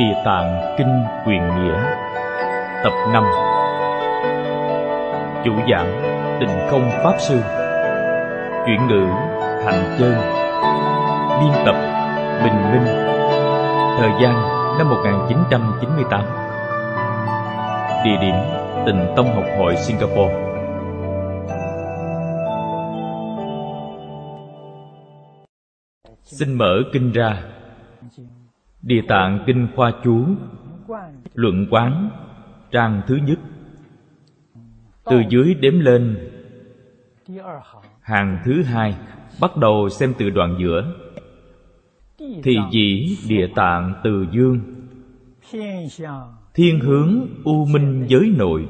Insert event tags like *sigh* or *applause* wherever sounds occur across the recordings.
Địa Tạng Kinh Quyền Nghĩa, Tập 5 Chủ giảng Tịnh Không Pháp Sư. Chuyển ngữ Thành Chơn. Biên tập Bình Minh. Thời gian năm 1998 Địa điểm Tịnh Tông Học hội Singapore. Xin mở kinh ra. Địa tạng Kinh Khoa Chú. Luận quán, Trang thứ nhất. Từ dưới đếm lên, Hàng thứ hai, Bắt đầu xem từ đoạn giữa. Thì dĩ địa tạng từ dương. Thiên hướng u minh giới nội.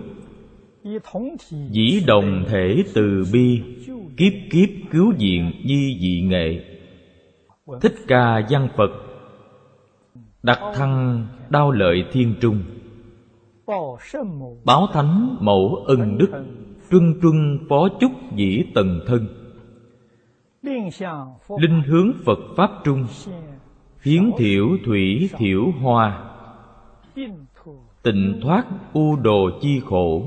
Dĩ đồng thể từ bi, Kiếp kiếp cứu diện nhi dị nghệ. Thích ca văn Phật Đặc thăng đao lợi thiên trung. Báo thánh mẫu ân đức Truân truân phó chúc dĩ tần thân. Linh hướng Phật Pháp trung Hiến thiểu thủy thiểu hoa. Tịnh thoát u đồ chi khổ.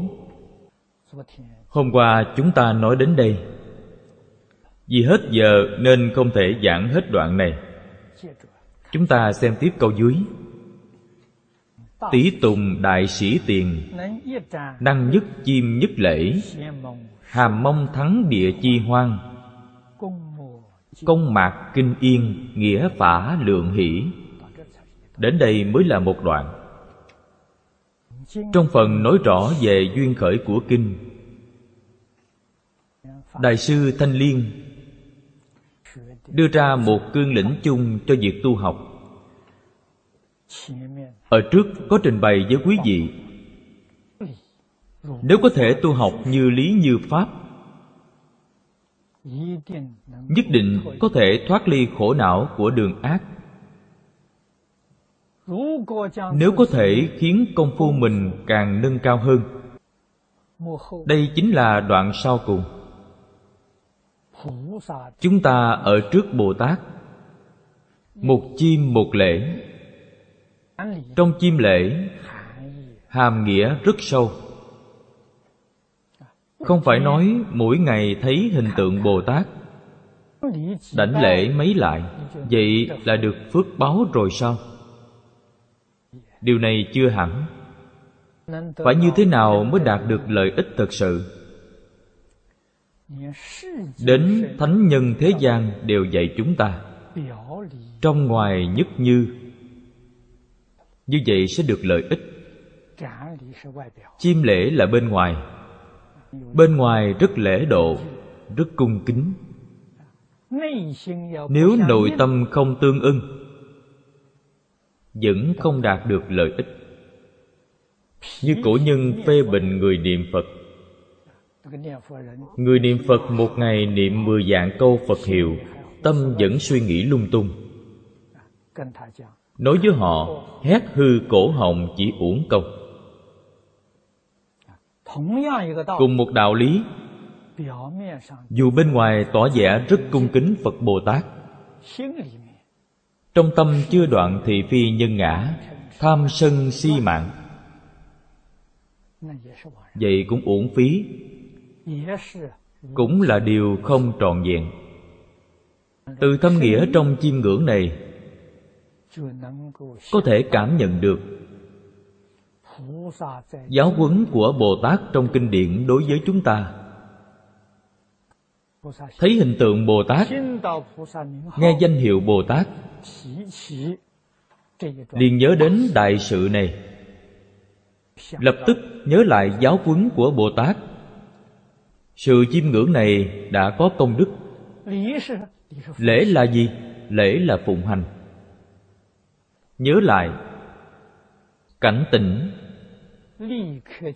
Hôm qua chúng ta nói đến đây. Vì hết giờ nên không thể giảng hết đoạn này. Chúng ta xem tiếp câu dưới. Tỷ tùng đại sĩ tiền, Năng nhất chim nhất lễ, Hàm mong thắng địa chi hoang, Công mạc kinh yên, Nghĩa phả lượng hỷ. Đến đây mới là một đoạn. Trong phần nói rõ về duyên khởi của kinh, Đại sư Thanh Liên đưa ra một cương lĩnh chung cho việc tu học. Ở trước có trình bày với quý vị, nếu có thể tu học như lý như pháp, nhất định có thể thoát ly khổ não của đường ác. Nếu có thể khiến công phu mình càng nâng cao hơn, đây chính là đoạn sau cùng chúng ta ở trước bồ tát. Một chim một lễ. Trong chim lễ hàm nghĩa rất sâu. Không phải nói mỗi ngày thấy hình tượng bồ tát. Đảnh lễ mấy lại. Vậy là được phước báo rồi sao? Điều này chưa hẳn. Phải như thế nào mới đạt được lợi ích thật sự đến thánh nhân thế gian đều dạy chúng ta. Trong ngoài nhất như như vậy sẽ được lợi ích. Chiêm lễ là bên ngoài. Bên ngoài rất lễ độ, rất cung kính. Nếu nội tâm không tương ưng, vẫn không đạt được lợi ích. Như cổ nhân phê bình người niệm phật Người niệm Phật một ngày niệm mười dạng câu Phật hiệu Tâm vẫn suy nghĩ lung tung. Nói với họ Hét hư cổ họng chỉ uổng công. Cùng một đạo lý. Dù bên ngoài tỏ vẻ rất cung kính Phật Bồ Tát Trong tâm chưa đoạn thị phi nhân ngã Tham sân si mạng. Vậy cũng uổng phí cũng là điều không trọn vẹn. Từ thâm nghĩa trong chiêm ngưỡng này, có thể cảm nhận được giáo huấn của bồ tát trong kinh điển đối với chúng ta. Thấy hình tượng bồ tát, nghe danh hiệu bồ tát, liền nhớ đến đại sự này. Lập tức nhớ lại giáo huấn của bồ tát sự chiêm ngưỡng này đã có công đức. Lễ là gì? Lễ là phụng hành. Nhớ lại, cảnh tỉnh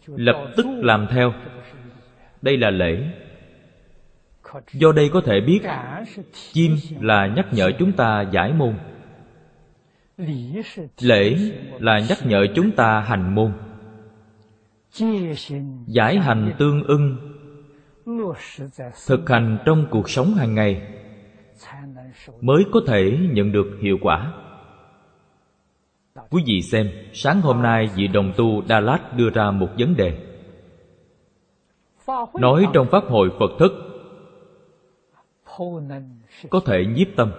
lập tức làm theo. Đây là lễ. Do đây có thể biết, chim là nhắc nhở chúng ta giải môn. Lễ là nhắc nhở chúng ta hành môn. Giải hành tương ưng thực hành trong cuộc sống hàng ngày mới có thể nhận được hiệu quả. Quý vị xem sáng hôm nay vị đồng tu đà lạt đưa ra một vấn đề. Nói trong pháp hội phật thức có thể nhiếp tâm.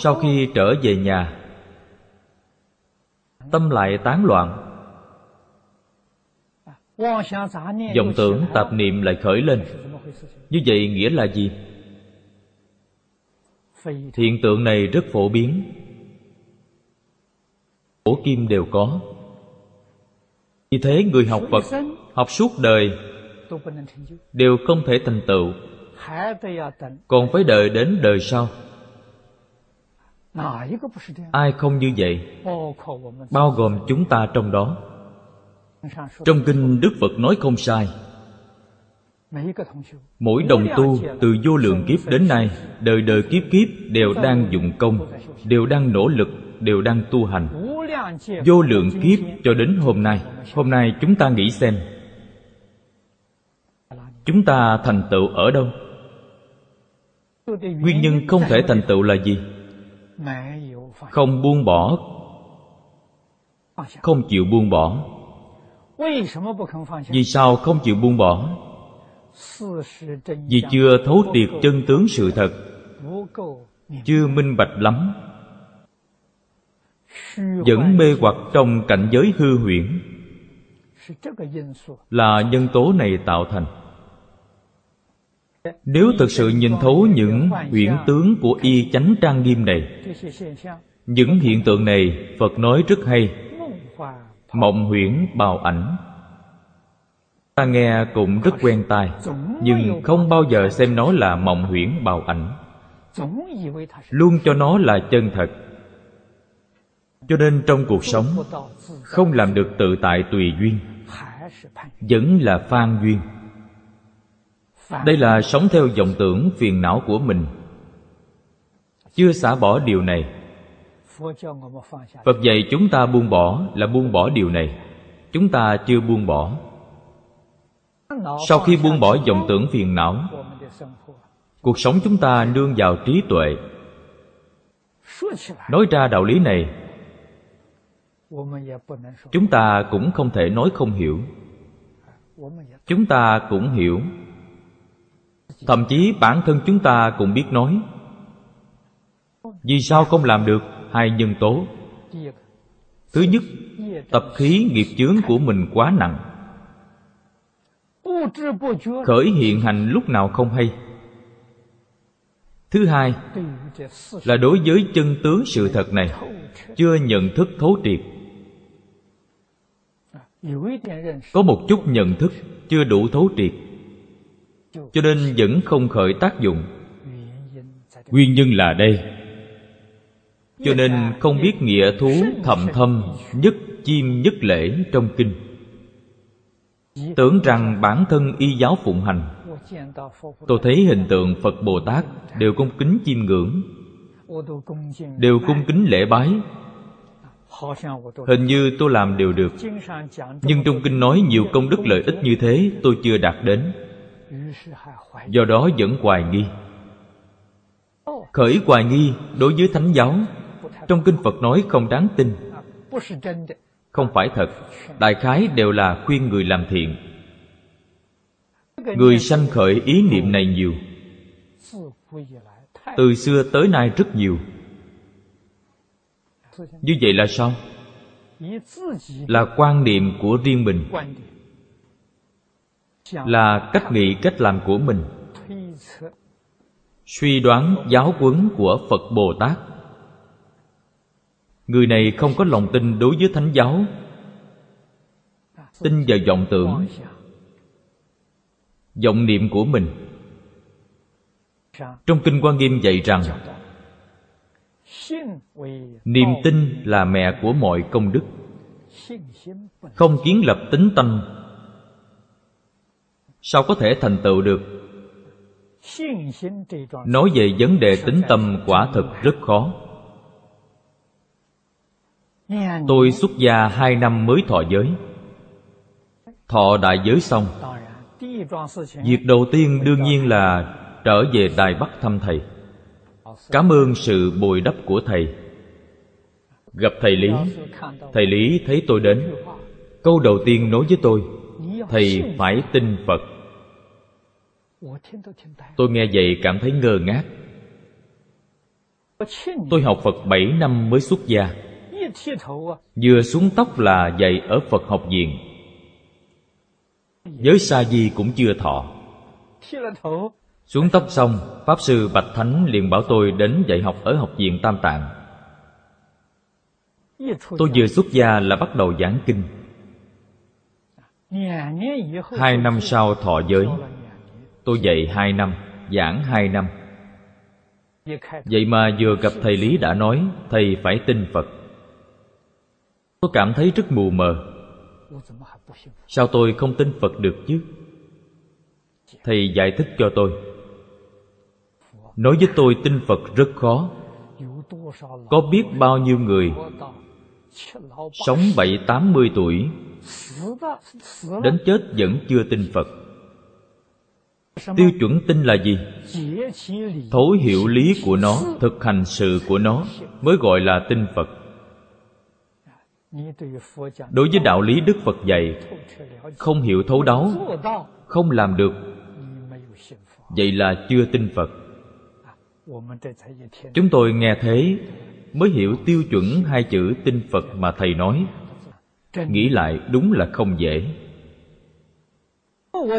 sau khi trở về nhà tâm lại tán loạn vọng tưởng tạp niệm lại khởi lên. Như vậy nghĩa là gì? Hiện tượng này rất phổ biến. Cổ kim đều có. Vì thế người học phật học suốt đời đều không thể thành tựu. Còn phải đợi đến đời sau. Ai không như vậy? Bao gồm chúng ta trong đó trong kinh đức phật nói không sai. Mỗi đồng tu từ vô lượng kiếp đến nay, đời đời kiếp kiếp đều đang dụng công, đều đang nỗ lực, đều đang tu hành. Vô lượng kiếp cho đến hôm nay. Hôm nay chúng ta nghĩ xem. Chúng ta thành tựu ở đâu? Nguyên nhân không thể thành tựu là gì? Không buông bỏ. Không chịu buông bỏ vì sao không chịu buông bỏ? Vì chưa thấu triệt chân tướng sự thật. chưa minh bạch lắm. vẫn mê hoặc trong cảnh giới hư huyễn. là nhân tố này tạo thành. Nếu thực sự nhìn thấu những huyễn tướng của y chánh trang nghiêm này những hiện tượng này phật nói rất hay mộng huyễn bào ảnh. Ta nghe cũng rất quen tai, nhưng không bao giờ xem nó là mộng huyễn bào ảnh. Luôn cho nó là chân thật. Cho nên trong cuộc sống, không làm được tự tại tùy duyên, vẫn là phan duyên. Đây là sống theo vọng tưởng phiền não của mình. Chưa xả bỏ điều này phật dạy chúng ta buông bỏ là buông bỏ điều này. Chúng ta chưa buông bỏ. Sau khi buông bỏ vọng tưởng phiền não, cuộc sống chúng ta nương vào trí tuệ. Nói ra đạo lý này, chúng ta cũng không thể nói không hiểu. Chúng ta cũng hiểu. Thậm chí bản thân chúng ta cũng biết nói. Vì sao không làm được? Hai nhân tố. Thứ nhất, tập khí nghiệp chướng của mình quá nặng. Khởi hiện hành lúc nào không hay. Thứ hai, là đối với chân tướng sự thật này, chưa nhận thức thấu triệt. Có một chút nhận thức chưa đủ thấu triệt, cho nên vẫn không khởi tác dụng. Nguyên nhân là đây cho nên không biết nghĩa thú thầm thâm, nhất chim nhất lễ trong kinh. Tưởng rằng bản thân y giáo phụng hành, tôi thấy hình tượng phật bồ tát đều cung kính chiêm ngưỡng, đều cung kính lễ bái. Hình như tôi làm đều được, nhưng trong kinh nói nhiều công đức lợi ích như thế, tôi chưa đạt đến. Do đó vẫn hoài nghi. Khởi hoài nghi đối với thánh giáo trong kinh phật nói không đáng tin. Không phải thật, đại khái đều là khuyên người làm thiện. Người sanh khởi ý niệm này nhiều. Từ xưa tới nay rất nhiều. Như vậy là sao? Là quan niệm của riêng mình. Là cách nghĩ, cách làm của mình. Suy đoán, giáo huấn của phật bồ tát người này không có lòng tin đối với thánh giáo. Tin vào vọng tưởng, vọng niệm của mình. Trong kinh quan nghiêm dạy rằng, niềm tin là mẹ của mọi công đức, không kiến lập tính tâm. Sao có thể thành tựu được? Nói về vấn đề tính tâm quả thực rất khó tôi xuất gia hai năm mới thọ giới. Thọ đại giới xong, việc đầu tiên đương nhiên là trở về đài bắc thăm thầy. Cảm ơn sự bồi đắp của thầy. Gặp thầy lý. Thầy lý thấy tôi đến. Câu đầu tiên nói với tôi, thầy phải tin phật. Tôi nghe vậy cảm thấy ngơ ngác. Tôi học phật bảy năm mới xuất gia vừa xuống tóc là dạy ở phật học viện. Giới sa di cũng chưa thọ. Xuống tóc xong, pháp sư bạch thánh liền bảo tôi đến dạy học ở học viện tam tạng. Tôi vừa xuất gia là bắt đầu giảng kinh. Hai năm sau thọ giới. Tôi dạy hai năm, giảng hai năm. Vậy mà vừa gặp thầy lý đã nói, thầy phải tin phật tôi cảm thấy rất mù mờ. Sao tôi không tin phật được chứ? Thầy giải thích cho tôi. Nói với tôi tin phật rất khó. Có biết bao nhiêu người sống bảy, tám mươi tuổi, đến chết vẫn chưa tin phật? Tiêu chuẩn tin là gì? Thấu hiểu lý của nó, thực hành sự của nó mới gọi là tin phật đối với đạo lý đức phật dạy không hiểu thấu đáo không làm được vậy là chưa tin phật. Chúng tôi nghe thế mới hiểu tiêu chuẩn hai chữ tin phật mà thầy nói. Nghĩ lại đúng là không dễ.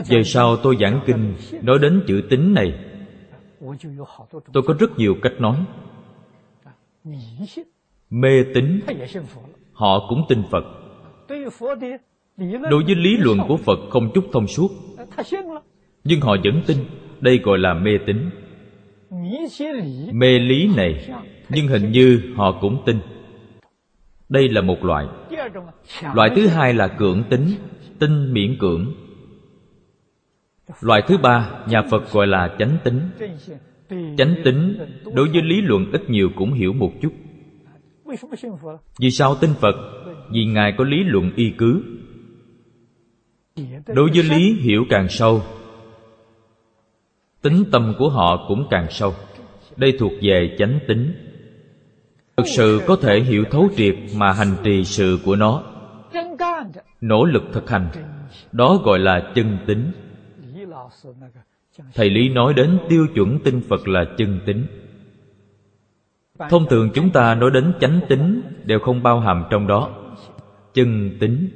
Về sau tôi giảng kinh nói đến chữ tính này tôi có rất nhiều cách nói. Mê tín họ cũng tin phật. Đối với lý luận của phật không chút thông suốt. Nhưng họ vẫn tin, đây gọi là mê tín. Mê lý này, nhưng hình như họ cũng tin. Đây là một loại. Loại thứ hai là cưỡng tính tin miễn cưỡng. Loại thứ ba, nhà phật gọi là chánh tính chánh tính đối với lý luận ít nhiều cũng hiểu một chút vì sao tin phật? Vì ngài có lý luận y cứ. Đối với lý hiểu càng sâu tính tâm của họ cũng càng sâu. Đây thuộc về chánh tính. Thực sự có thể hiểu thấu triệt mà hành trì sự của nó. Nỗ lực thực hành đó gọi là chân tính. Thầy lý nói đến tiêu chuẩn tin phật là chân tính thông thường chúng ta nói đến chánh tính đều không bao hàm trong đó. Chân tính.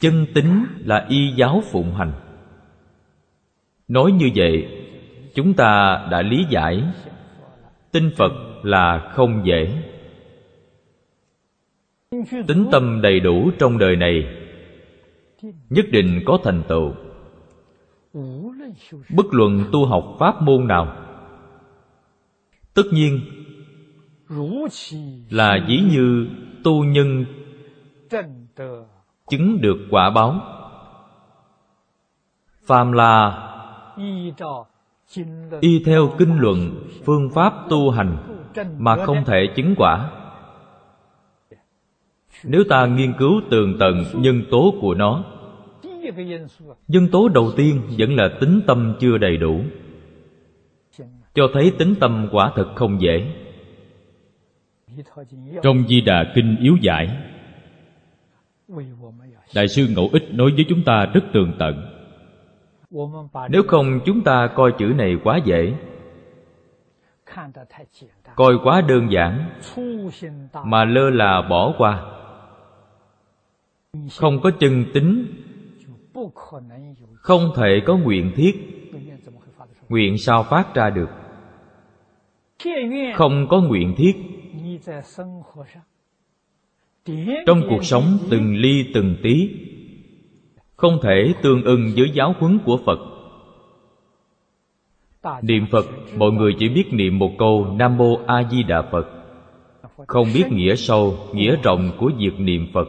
Chân tính là y giáo phụng hành. Nói như vậy, chúng ta đã lý giải tin phật là không dễ. Tính tâm đầy đủ trong đời này, nhất định có thành tựu. Bất luận tu học pháp môn nào tất nhiên, là dĩ như tu nhân chứng được quả báo. Phàm là y theo kinh luận, phương pháp tu hành mà không thể chứng quả. Nếu ta nghiên cứu tường tận nhân tố của nó, nhân tố đầu tiên vẫn là tính tâm chưa đầy đủ cho thấy tính tâm quả thật không dễ. Trong di đà kinh yếu giải, đại sư ngẫu ích nói với chúng ta rất tường tận. Nếu không chúng ta coi chữ này quá dễ, coi quá đơn giản, mà lơ là bỏ qua. Không có chân tính, không thể có nguyện thiết, nguyện sao phát ra được không có nguyện thiết. Trong cuộc sống từng ly từng tí, không thể tương ưng với giáo huấn của phật. Niệm phật, mọi người chỉ biết niệm một câu nam mô a di đà phật. Không biết nghĩa sâu, nghĩa rộng của việc niệm phật.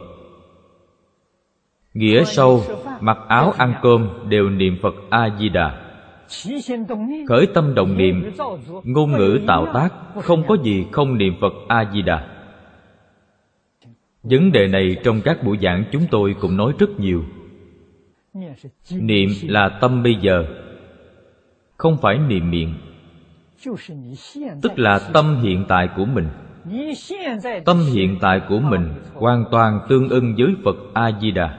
Nghĩa sâu, mặc áo ăn cơm đều niệm phật a di đà khởi tâm động niệm, ngôn ngữ tạo tác, không có gì không niệm phật a di đà vấn đề này trong các buổi giảng chúng tôi cũng nói rất nhiều. Niệm là tâm bây giờ, không phải niệm miệng. Tức là tâm hiện tại của mình. Tâm hiện tại của mình hoàn toàn tương ưng với phật a di đà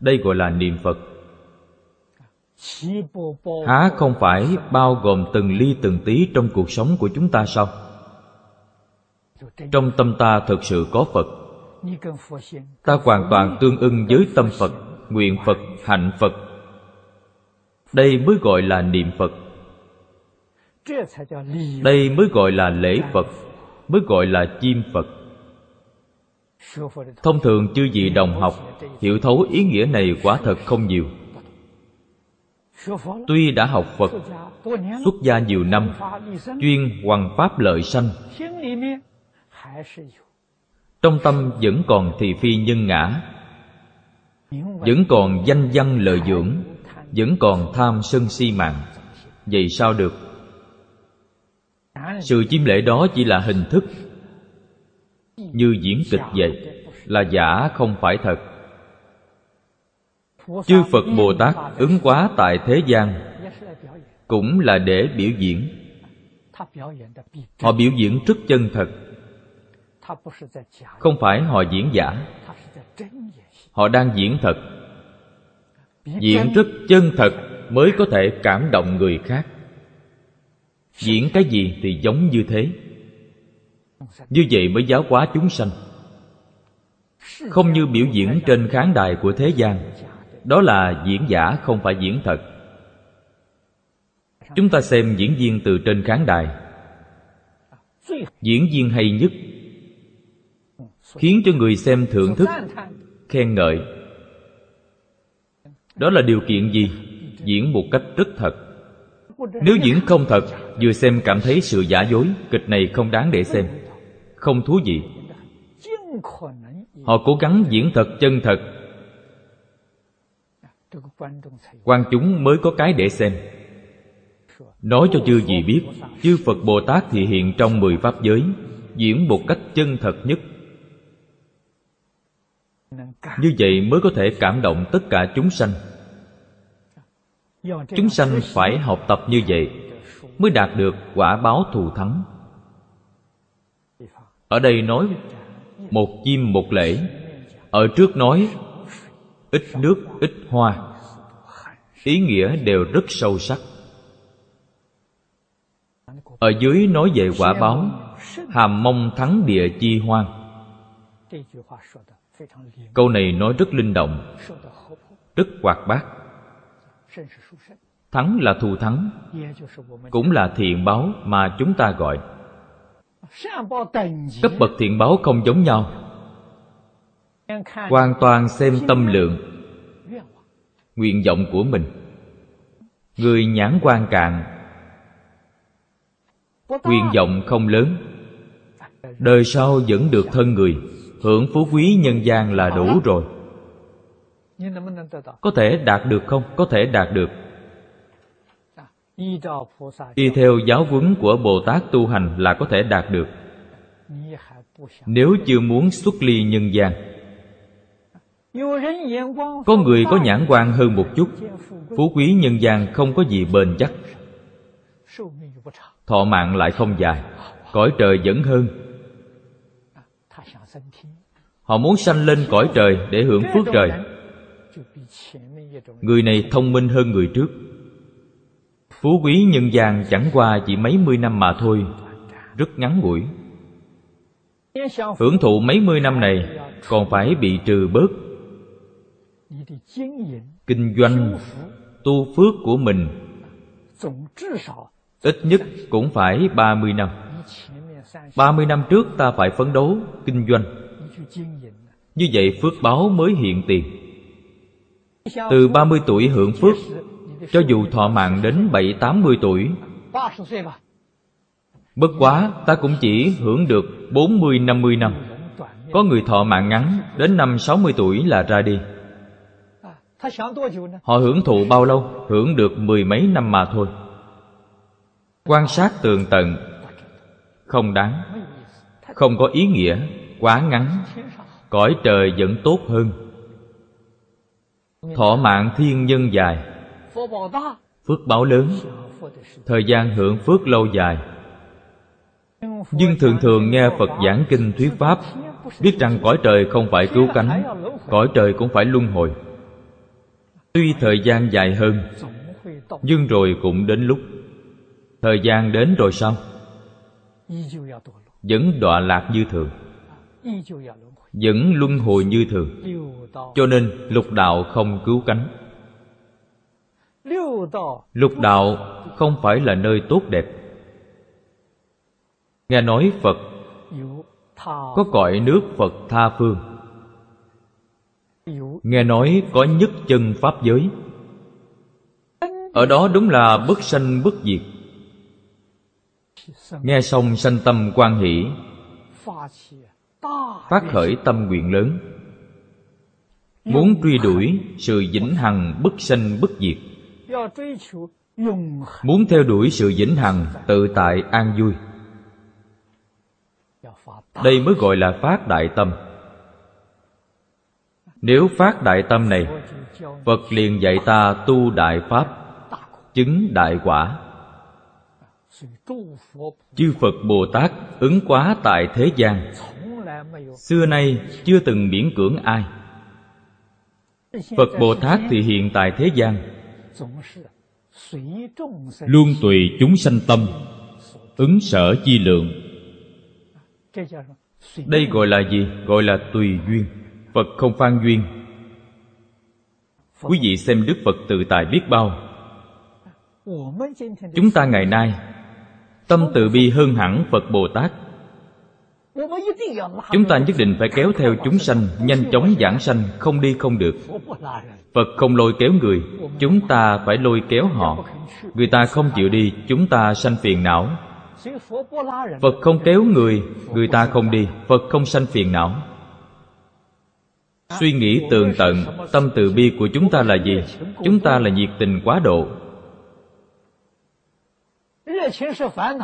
đây gọi là niệm phật há không phải bao gồm từng ly từng tí trong cuộc sống của chúng ta sao? Trong tâm ta thực sự có phật. Ta hoàn toàn tương ưng với tâm phật, nguyện phật, hạnh phật. Đây mới gọi là niệm phật. Đây mới gọi là lễ phật, mới gọi là chim phật. Thông thường chư vị đồng học hiểu thấu ý nghĩa này quả thật không nhiều tuy đã học phật xuất gia nhiều năm chuyên hoằng pháp lợi sanh. Trong tâm vẫn còn thị phi nhân ngã vẫn còn danh văn lợi dưỡng vẫn còn tham sân si mạng. Vậy sao được? Sự chiêm lễ đó chỉ là hình thức. Như diễn kịch vậy là giả không phải thật chư phật bồ tát ứng quá tại thế gian cũng là để biểu diễn. Họ biểu diễn rất chân thật. Không phải họ diễn giả. Họ đang diễn thật. Diễn rất chân thật mới có thể cảm động người khác. Diễn cái gì thì giống như thế. Như vậy mới giáo hóa chúng sanh. Không như biểu diễn trên khán đài của thế gian đó là diễn giả không phải diễn thật. Chúng ta xem diễn viên từ trên khán đài. Diễn viên hay nhất. Khiến cho người xem thưởng thức, khen ngợi. Đó là điều kiện gì? Diễn một cách rất thật. Nếu diễn không thật, vừa xem cảm thấy sự giả dối, kịch này không đáng để xem. Không thú vị. Họ cố gắng diễn thật chân thật quan chúng mới có cái để xem. Nói cho chư gì biết, chư phật bồ tát thì hiện trong mười pháp giới, diễn một cách chân thật nhất. Như vậy mới có thể cảm động tất cả chúng sanh. Chúng sanh phải học tập như vậy, mới đạt được quả báo thù thắng. Ở đây nói, một chim một lễ. Ở trước nói ít nước, ít hoa. Ý nghĩa đều rất sâu sắc. Ở dưới nói về quả báo, hàm mong thắng địa chi hoang. Câu này nói rất linh động, rất hoạt bát. Thắng là thù thắng, cũng là thiện báo mà chúng ta gọi. Cấp bậc thiện báo không giống nhau hoàn toàn xem tâm lượng. Nguyện vọng của mình. Người nhãn quan cạn nguyện vọng không lớn. Đời sau vẫn được thân người. Hưởng phú quý nhân gian là đủ rồi. Có thể đạt được không? Có thể đạt được. Y theo giáo huấn của bồ tát tu hành là có thể đạt được. Nếu chưa muốn xuất ly nhân gian có người có nhãn quan hơn một chút. Phú quý nhân gian không có gì bền chắc. Thọ mạng lại không dài. Cõi trời vẫn hơn. Họ muốn sanh lên cõi trời để hưởng phước trời. Người này thông minh hơn người trước. Phú quý nhân gian chẳng qua chỉ mấy mươi năm mà thôi. Rất ngắn ngủi. Hưởng thụ mấy mươi năm này còn phải bị trừ bớt kinh doanh tu phước của mình ít nhất cũng phải ba mươi năm. ba mươi năm trước ta phải phấn đấu kinh doanh. Như vậy phước báo mới hiện tiền. Từ ba mươi tuổi hưởng phước, cho dù thọ mạng đến bảy, tám mươi tuổi, Bất quá ta cũng chỉ hưởng được bốn mươi, năm mươi năm. Có người thọ mạng ngắn Đến năm, sáu mươi tuổi là ra đi. Họ hưởng thụ bao lâu? Hưởng được mười mấy năm mà thôi. Quan sát tường tận. Không đáng. Không có ý nghĩa. Quá ngắn. Cõi trời vẫn tốt hơn. Thọ mạng thiên nhân dài. Phước báo lớn. Thời gian hưởng phước lâu dài. Nhưng thường thường nghe phật giảng kinh thuyết pháp biết rằng cõi trời không phải cứu cánh cõi trời cũng phải luân hồi tuy thời gian dài hơn, nhưng rồi cũng đến lúc. Thời gian đến rồi sao? Vẫn đọa lạc như thường. Vẫn luân hồi như thường. Cho nên lục đạo không cứu cánh. Lục đạo không phải là nơi tốt đẹp. Nghe nói phật, có cõi nước phật tha phương nghe nói có nhất chân pháp giới. Ở đó đúng là bất sanh bất diệt. Nghe xong sanh tâm quan hỷ, phát khởi tâm nguyện lớn. Muốn truy đuổi sự vĩnh hằng bất sanh bất diệt. Muốn theo đuổi sự vĩnh hằng tự tại an vui. Đây mới gọi là phát đại tâm nếu phát đại tâm này, phật liền dạy ta tu đại pháp, chứng đại quả. Chư phật bồ tát ứng quá tại thế gian, xưa nay chưa từng miễn cưỡng ai. Phật bồ tát thì hiện tại thế gian, luôn tùy chúng sanh tâm, ứng sở chi lượng. Đây gọi là gì? Gọi là tùy duyên phật không phan duyên. Quý vị xem đức phật tự tại biết bao. Chúng ta ngày nay, tâm từ bi hơn hẳn phật bồ tát. Chúng ta nhất định phải kéo theo chúng sanh, nhanh chóng giảng sanh, không đi không được. Phật không lôi kéo người, chúng ta phải lôi kéo họ. Người ta không chịu đi, chúng ta sanh phiền não. Phật không kéo người người ta không đi. Phật không sanh phiền não suy nghĩ tường tận, tâm từ bi của chúng ta là gì? Chúng ta là nhiệt tình quá độ.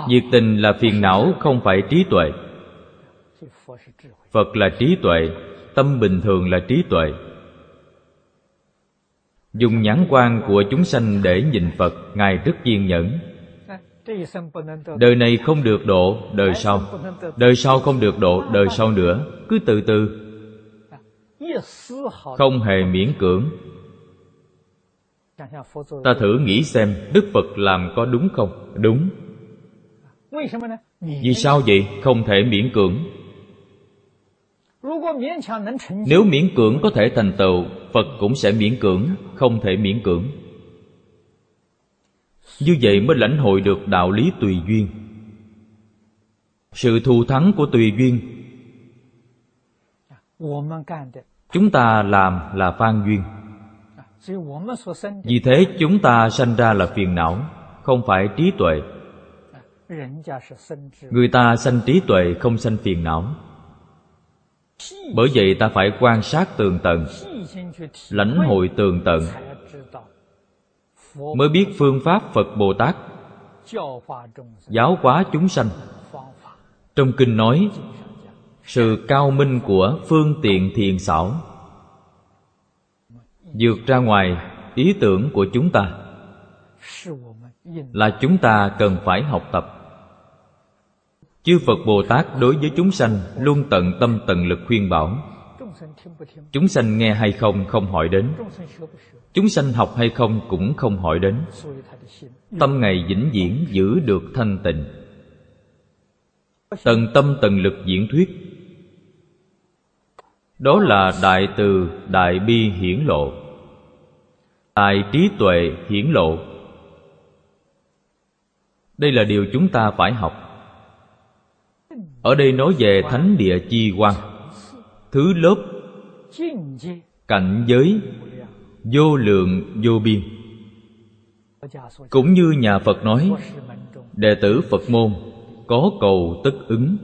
Nhiệt tình là phiền não, không phải trí tuệ. Phật là trí tuệ, tâm bình thường là trí tuệ. Dùng nhãn quan của chúng sanh để nhìn phật, ngài rất kiên nhẫn. Đời này không được độ, đời sau. Đời sau không được độ, đời sau nữa. Cứ từ từ không hề miễn cưỡng。ta thử nghĩ xem đức phật làm có đúng không? Đúng. vì sao vậy? Không thể miễn cưỡng. nếu miễn cưỡng có thể thành tựu phật cũng sẽ miễn cưỡng không thể miễn cưỡng. Như vậy mới lãnh hội được đạo lý tùy duyên. Sự thù thắng của tùy duyên chúng ta làm là phan duyên. Vì thế chúng ta sanh ra là phiền não, không phải trí tuệ. Người ta sanh trí tuệ, không sanh phiền não. Bởi vậy ta phải quan sát tường tận, lãnh hội tường tận, mới biết phương pháp phật bồ tát, giáo hóa chúng sanh. Trong kinh nói sự cao minh của phương tiện thiền xảo. Vượt ra ngoài ý tưởng của chúng ta là chúng ta cần phải học tập. Chư phật bồ tát đối với chúng sanh luôn tận tâm tận lực khuyên bảo. Chúng sanh nghe hay không không hỏi đến. Chúng sanh học hay không cũng không hỏi đến. Tâm ngày vĩnh viễn giữ được thanh tịnh. Tận tâm tận lực diễn thuyết đó là đại từ đại bi hiển lộ. Tài trí tuệ hiển lộ. Đây là điều chúng ta phải học. Ở đây nói về thánh địa chi quan thứ lớp, cảnh giới, vô lượng, vô biên. Cũng như nhà phật nói, đệ tử phật môn có cầu tất ứng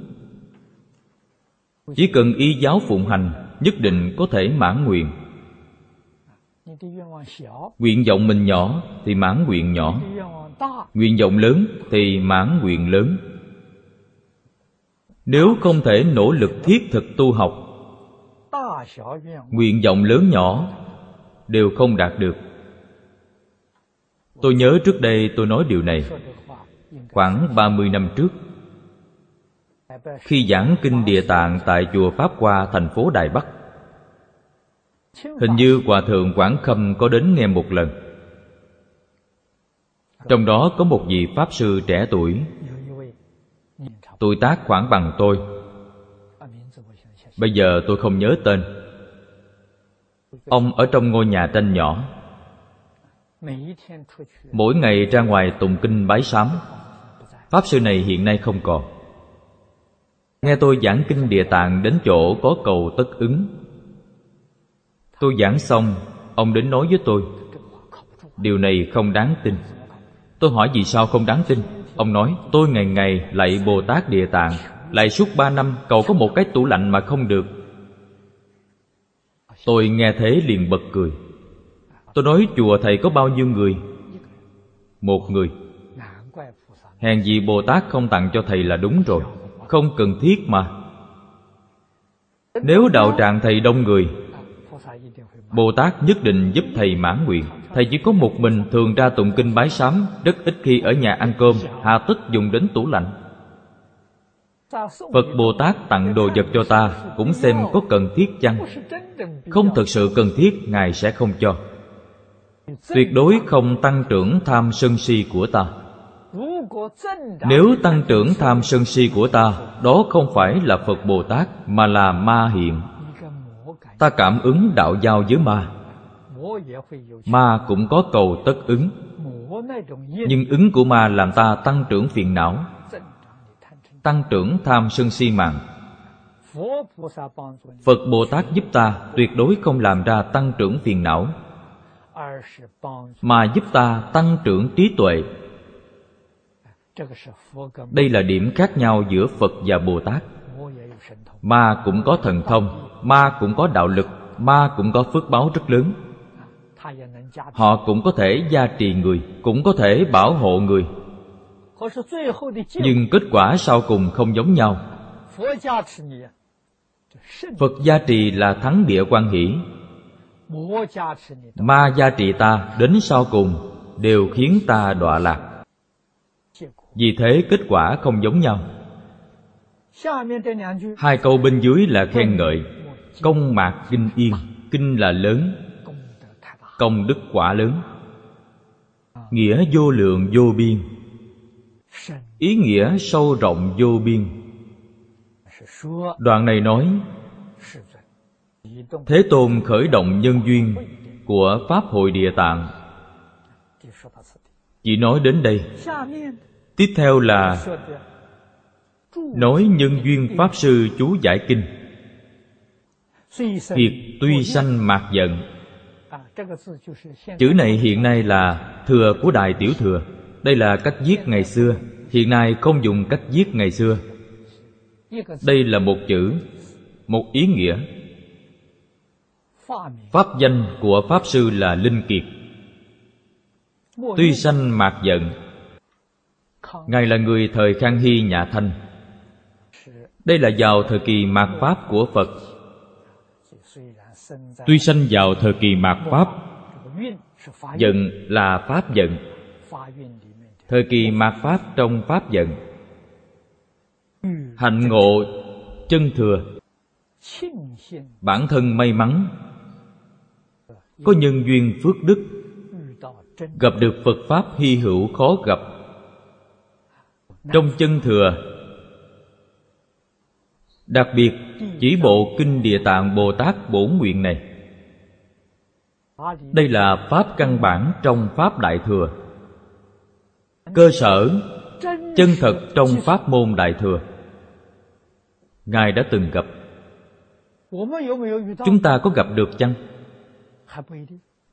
chỉ cần y giáo phụng hành, nhất định có thể mãn nguyện. Nguyện vọng mình nhỏ thì mãn nguyện nhỏ. Nguyện vọng lớn thì mãn nguyện lớn. Nếu không thể nỗ lực thiết thực tu học, nguyện vọng lớn nhỏ đều không đạt được. Tôi nhớ trước đây tôi nói điều này khoảng 30 năm trước khi giảng kinh địa tạng tại chùa pháp hoa, thành phố đài bắc. Hình như hòa thượng quảng khâm có đến nghe một lần. Trong đó có một vị pháp sư trẻ tuổi. Tuổi tác khoảng bằng tôi. Bây giờ tôi không nhớ tên. Ông ở trong ngôi nhà tranh nhỏ. Mỗi ngày ra ngoài tụng kinh bái sám. Pháp sư này hiện nay không còn nghe tôi giảng kinh địa tạng đến chỗ có cầu tất ứng. Tôi giảng xong, ông đến nói với tôi, điều này không đáng tin. Tôi hỏi, vì sao không đáng tin? Ông nói, tôi ngày ngày lạy bồ tát địa tạng lại suốt ba năm cầu có một cái tủ lạnh mà không được. Tôi nghe thế liền bật cười. Tôi nói, chùa thầy có bao nhiêu người? Một người. Hèn gì bồ tát không tặng cho thầy là đúng rồi không cần thiết mà. Nếu đạo tràng thầy đông người, bồ tát nhất định giúp thầy mãn nguyện. Thầy chỉ có một mình thường ra tụng kinh bái sám, rất ít khi ở nhà ăn cơm, hà tất dùng đến tủ lạnh. Phật bồ tát tặng đồ vật cho ta, cũng xem có cần thiết chăng? Không thực sự cần thiết, ngài sẽ không cho. Tuyệt đối không tăng trưởng tham sân si của ta nếu tăng trưởng tham sân si của ta, đó không phải là phật bồ tát, mà là ma hiện ta cảm ứng đạo giao với ma. Ma cũng có cầu tất ứng. Nhưng ứng của ma làm ta tăng trưởng phiền não, tăng trưởng tham sân si mạng. Phật bồ tát giúp ta tuyệt đối không làm ra tăng trưởng phiền não, mà giúp ta tăng trưởng trí tuệ đây là điểm khác nhau giữa phật và bồ tát. Ma cũng có thần thông, ma cũng có đạo lực, ma cũng có phước báo rất lớn. Họ cũng có thể gia trì người, cũng có thể bảo hộ người. Nhưng kết quả sau cùng không giống nhau. Phật gia trì là thắng địa quan hỷ. Ma gia trì ta đến sau cùng đều khiến ta đọa lạc vì thế kết quả không giống nhau. Hai câu bên dưới là khen ngợi. Công mạc kinh yên. Kinh là lớn. Công đức quả lớn. Nghĩa vô lượng vô biên. Ý nghĩa sâu rộng vô biên. Đoạn này nói, thế tôn khởi động nhân duyên của pháp hội địa tạng. Chỉ nói đến đây tiếp theo là nói nhân duyên pháp sư chú giải kinh. Hiệt tuy sanh mạc giận. Chữ này hiện nay là thừa của Đại Tiểu Thừa. Đây là cách viết ngày xưa. Hiện nay không dùng cách viết ngày xưa. Đây là một chữ, Một ý nghĩa. Pháp danh của Pháp Sư là Linh Kiệt. Tuy sanh mạc giận Ngài là người thời Khang Hy nhà Thanh. Đây là vào thời kỳ mạt Pháp của Phật. Tuy sanh vào thời kỳ mạt Pháp Giận là Pháp giận Thời kỳ mạt Pháp trong Pháp giận Hạnh ngộ chân thừa. Bản thân may mắn. Có nhân duyên phước đức. Gặp được Phật Pháp hy hữu khó gặp. Trong chân thừa. Đặc biệt chỉ bộ Kinh Địa Tạng Bồ Tát Bổ Nguyện này. Đây là Pháp căn bản trong Pháp Đại Thừa. Cơ sở chân thật trong Pháp môn Đại Thừa. Ngài đã từng gặp. Chúng ta có gặp được chăng?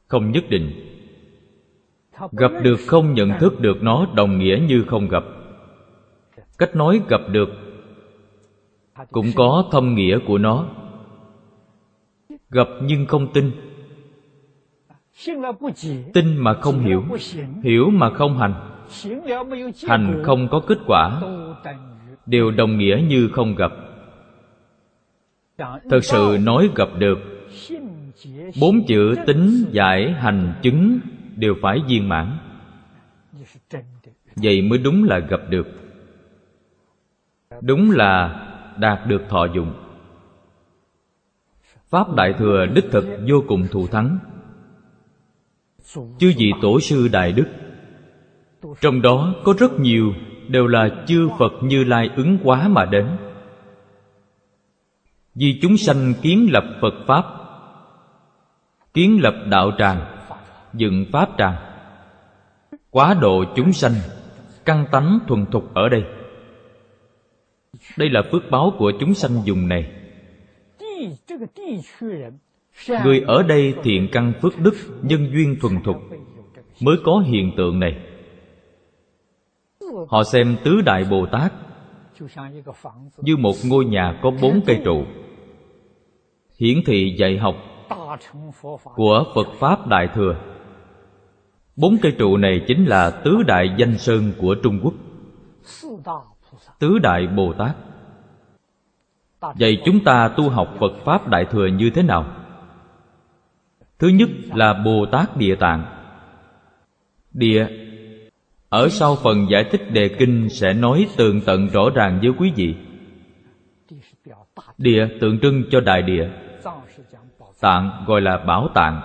Không nhất định. Gặp được không nhận thức được nó đồng nghĩa như không gặp Cách nói gặp được cũng có thâm nghĩa của nó. Gặp nhưng không tin. Tin mà không hiểu hiểu mà không hành. Hành không có kết quả. Đều đồng nghĩa như không gặp. Thật sự nói gặp được. Bốn chữ tính, giải, hành, chứng đều phải viên mãn. Vậy mới đúng là gặp được đúng là đạt được thọ dụng. Pháp đại thừa đích thực vô cùng thù thắng. Chư vị tổ sư đại đức, trong đó có rất nhiều đều là chư phật như lai ứng quá mà đến. Vì chúng sanh kiến lập phật pháp, kiến lập đạo tràng, dựng pháp tràng, quá độ chúng sanh căn tánh thuần thục ở đây đây là phước báo của chúng sanh dùng này. Người ở đây thiện căn phước đức, nhân duyên thuần thục, mới có hiện tượng này. Họ xem tứ đại bồ tát như một ngôi nhà có bốn cây trụ. Hiển thị dạy học của phật pháp đại thừa. Bốn cây trụ này chính là tứ đại danh sơn của trung quốc tứ đại bồ tát. Vậy chúng ta tu học phật pháp đại thừa như thế nào? Thứ nhất là bồ tát địa tạng. Địa. Ở sau phần giải thích đề kinh sẽ nói tường tận rõ ràng với quý vị. Địa tượng trưng cho đại địa. Tạng gọi là bảo tạng.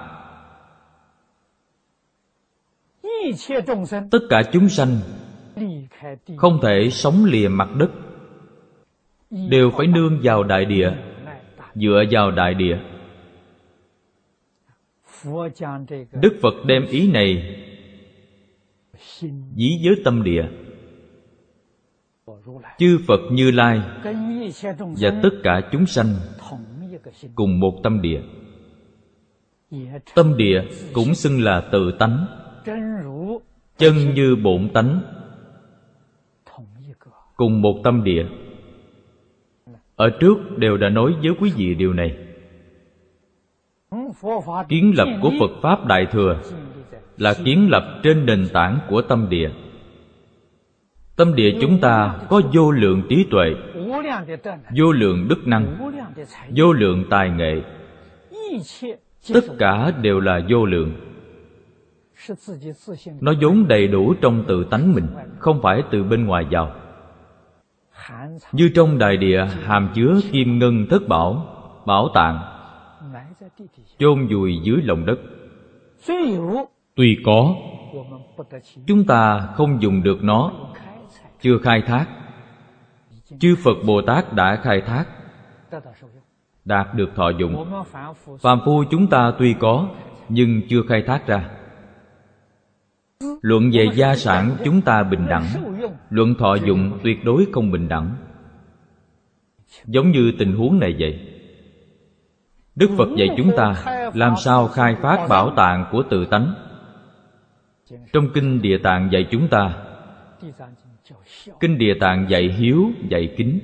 Tất cả chúng sanh không thể sống lìa mặt đất. Đều phải nương vào đại địa, dựa vào đại địa. Đức phật đem ý này dí với tâm địa. Chư phật như lai và tất cả chúng sanh cùng một tâm địa. Tâm địa cũng xưng là tự tánh, chân như bổn tánh cùng một tâm địa. Ở trước đều đã nói với quý vị điều này. Kiến lập của phật pháp đại thừa là kiến lập trên nền tảng của tâm địa. Tâm địa chúng ta có vô lượng trí tuệ, vô lượng đức năng, vô lượng tài nghệ. Tất cả đều là vô lượng. Nó vốn đầy đủ trong tự tánh mình, không phải từ bên ngoài vào như trong đại địa hàm chứa kim ngân thất bảo bảo tàng, chôn vùi dưới lòng đất. Tuy có, chúng ta không dùng được nó, chưa khai thác. Chư phật bồ tát đã khai thác, đạt được thọ dụng. Phàm phu chúng ta tuy có, nhưng chưa khai thác ra. Luận về gia sản, chúng ta bình đẳng luận thọ dụng tuyệt đối không bình đẳng. Giống như tình huống này vậy, đức phật dạy chúng ta làm sao khai phát bảo tàng của tự tánh. Trong kinh địa tạng dạy chúng ta, kinh địa tạng dạy hiếu, dạy kính.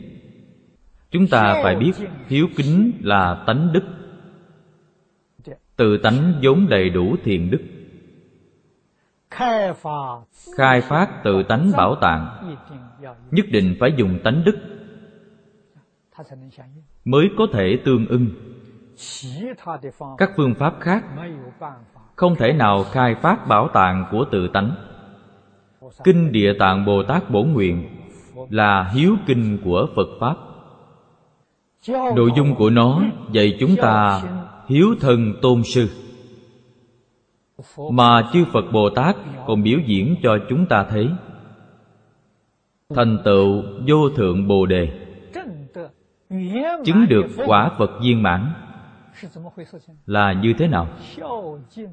Chúng ta phải biết hiếu kính là tánh đức. Tự tánh vốn đầy đủ thiền đức khai phát tự tánh bảo tàng. Nhất định phải dùng tánh đức mới có thể tương ưng. Các phương pháp khác không thể nào khai phát bảo tàng của tự tánh. Kinh địa tạng bồ tát bổ nguyện là hiếu kinh của phật pháp. Nội dung của nó dạy chúng ta hiếu thân tôn sư mà chư phật bồ tát còn biểu diễn cho chúng ta thấy. Thành tựu vô thượng bồ đề. Chứng được quả phật viên mãn. Là như thế nào?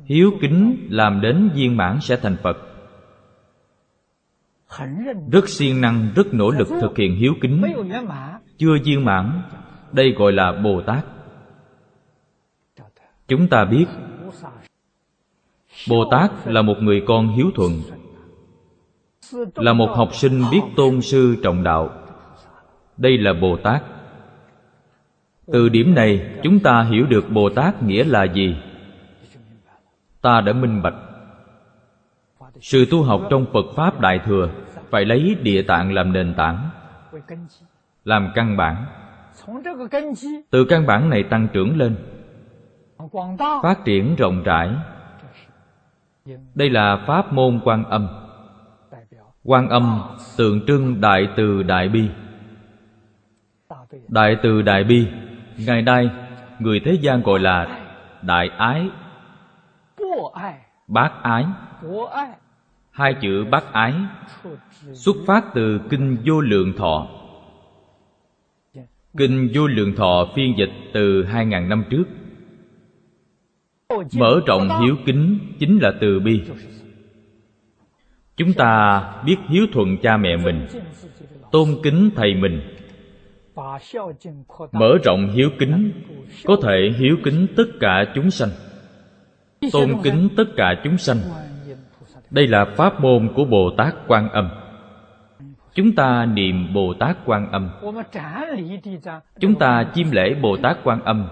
Hiếu kính làm đến viên mãn sẽ thành phật. Rất siêng năng, rất nỗ lực thực hiện hiếu kính. Chưa viên mãn, đây gọi là bồ tát. Chúng ta biết bồ tát là một người con hiếu thuận, là một học sinh biết tôn sư trọng đạo. Đây là bồ tát từ điểm này, chúng ta hiểu được bồ tát nghĩa là gì. Ta đã minh bạch. Sự tu học trong phật pháp đại thừa phải lấy địa tạng làm nền tảng, làm căn bản. Từ căn bản này tăng trưởng lên, phát triển rộng rãi đây là pháp môn quan âm. Quan âm, tượng trưng đại từ đại bi. Đại từ đại bi, ngày nay, người thế gian gọi là đại ái. Bác ái. Hai chữ bác ái xuất phát từ kinh vô lượng thọ. Kinh vô lượng thọ phiên dịch từ hai ngàn năm trước mở rộng hiếu kính chính là từ bi. Chúng ta biết hiếu thuận cha mẹ mình, tôn kính thầy mình. Mở rộng hiếu kính, có thể hiếu kính tất cả chúng sanh. Tôn kính tất cả chúng sanh. Đây là pháp môn của bồ tát quan âm. Chúng ta niệm bồ tát quan âm. Chúng ta chiêm lễ bồ tát quan âm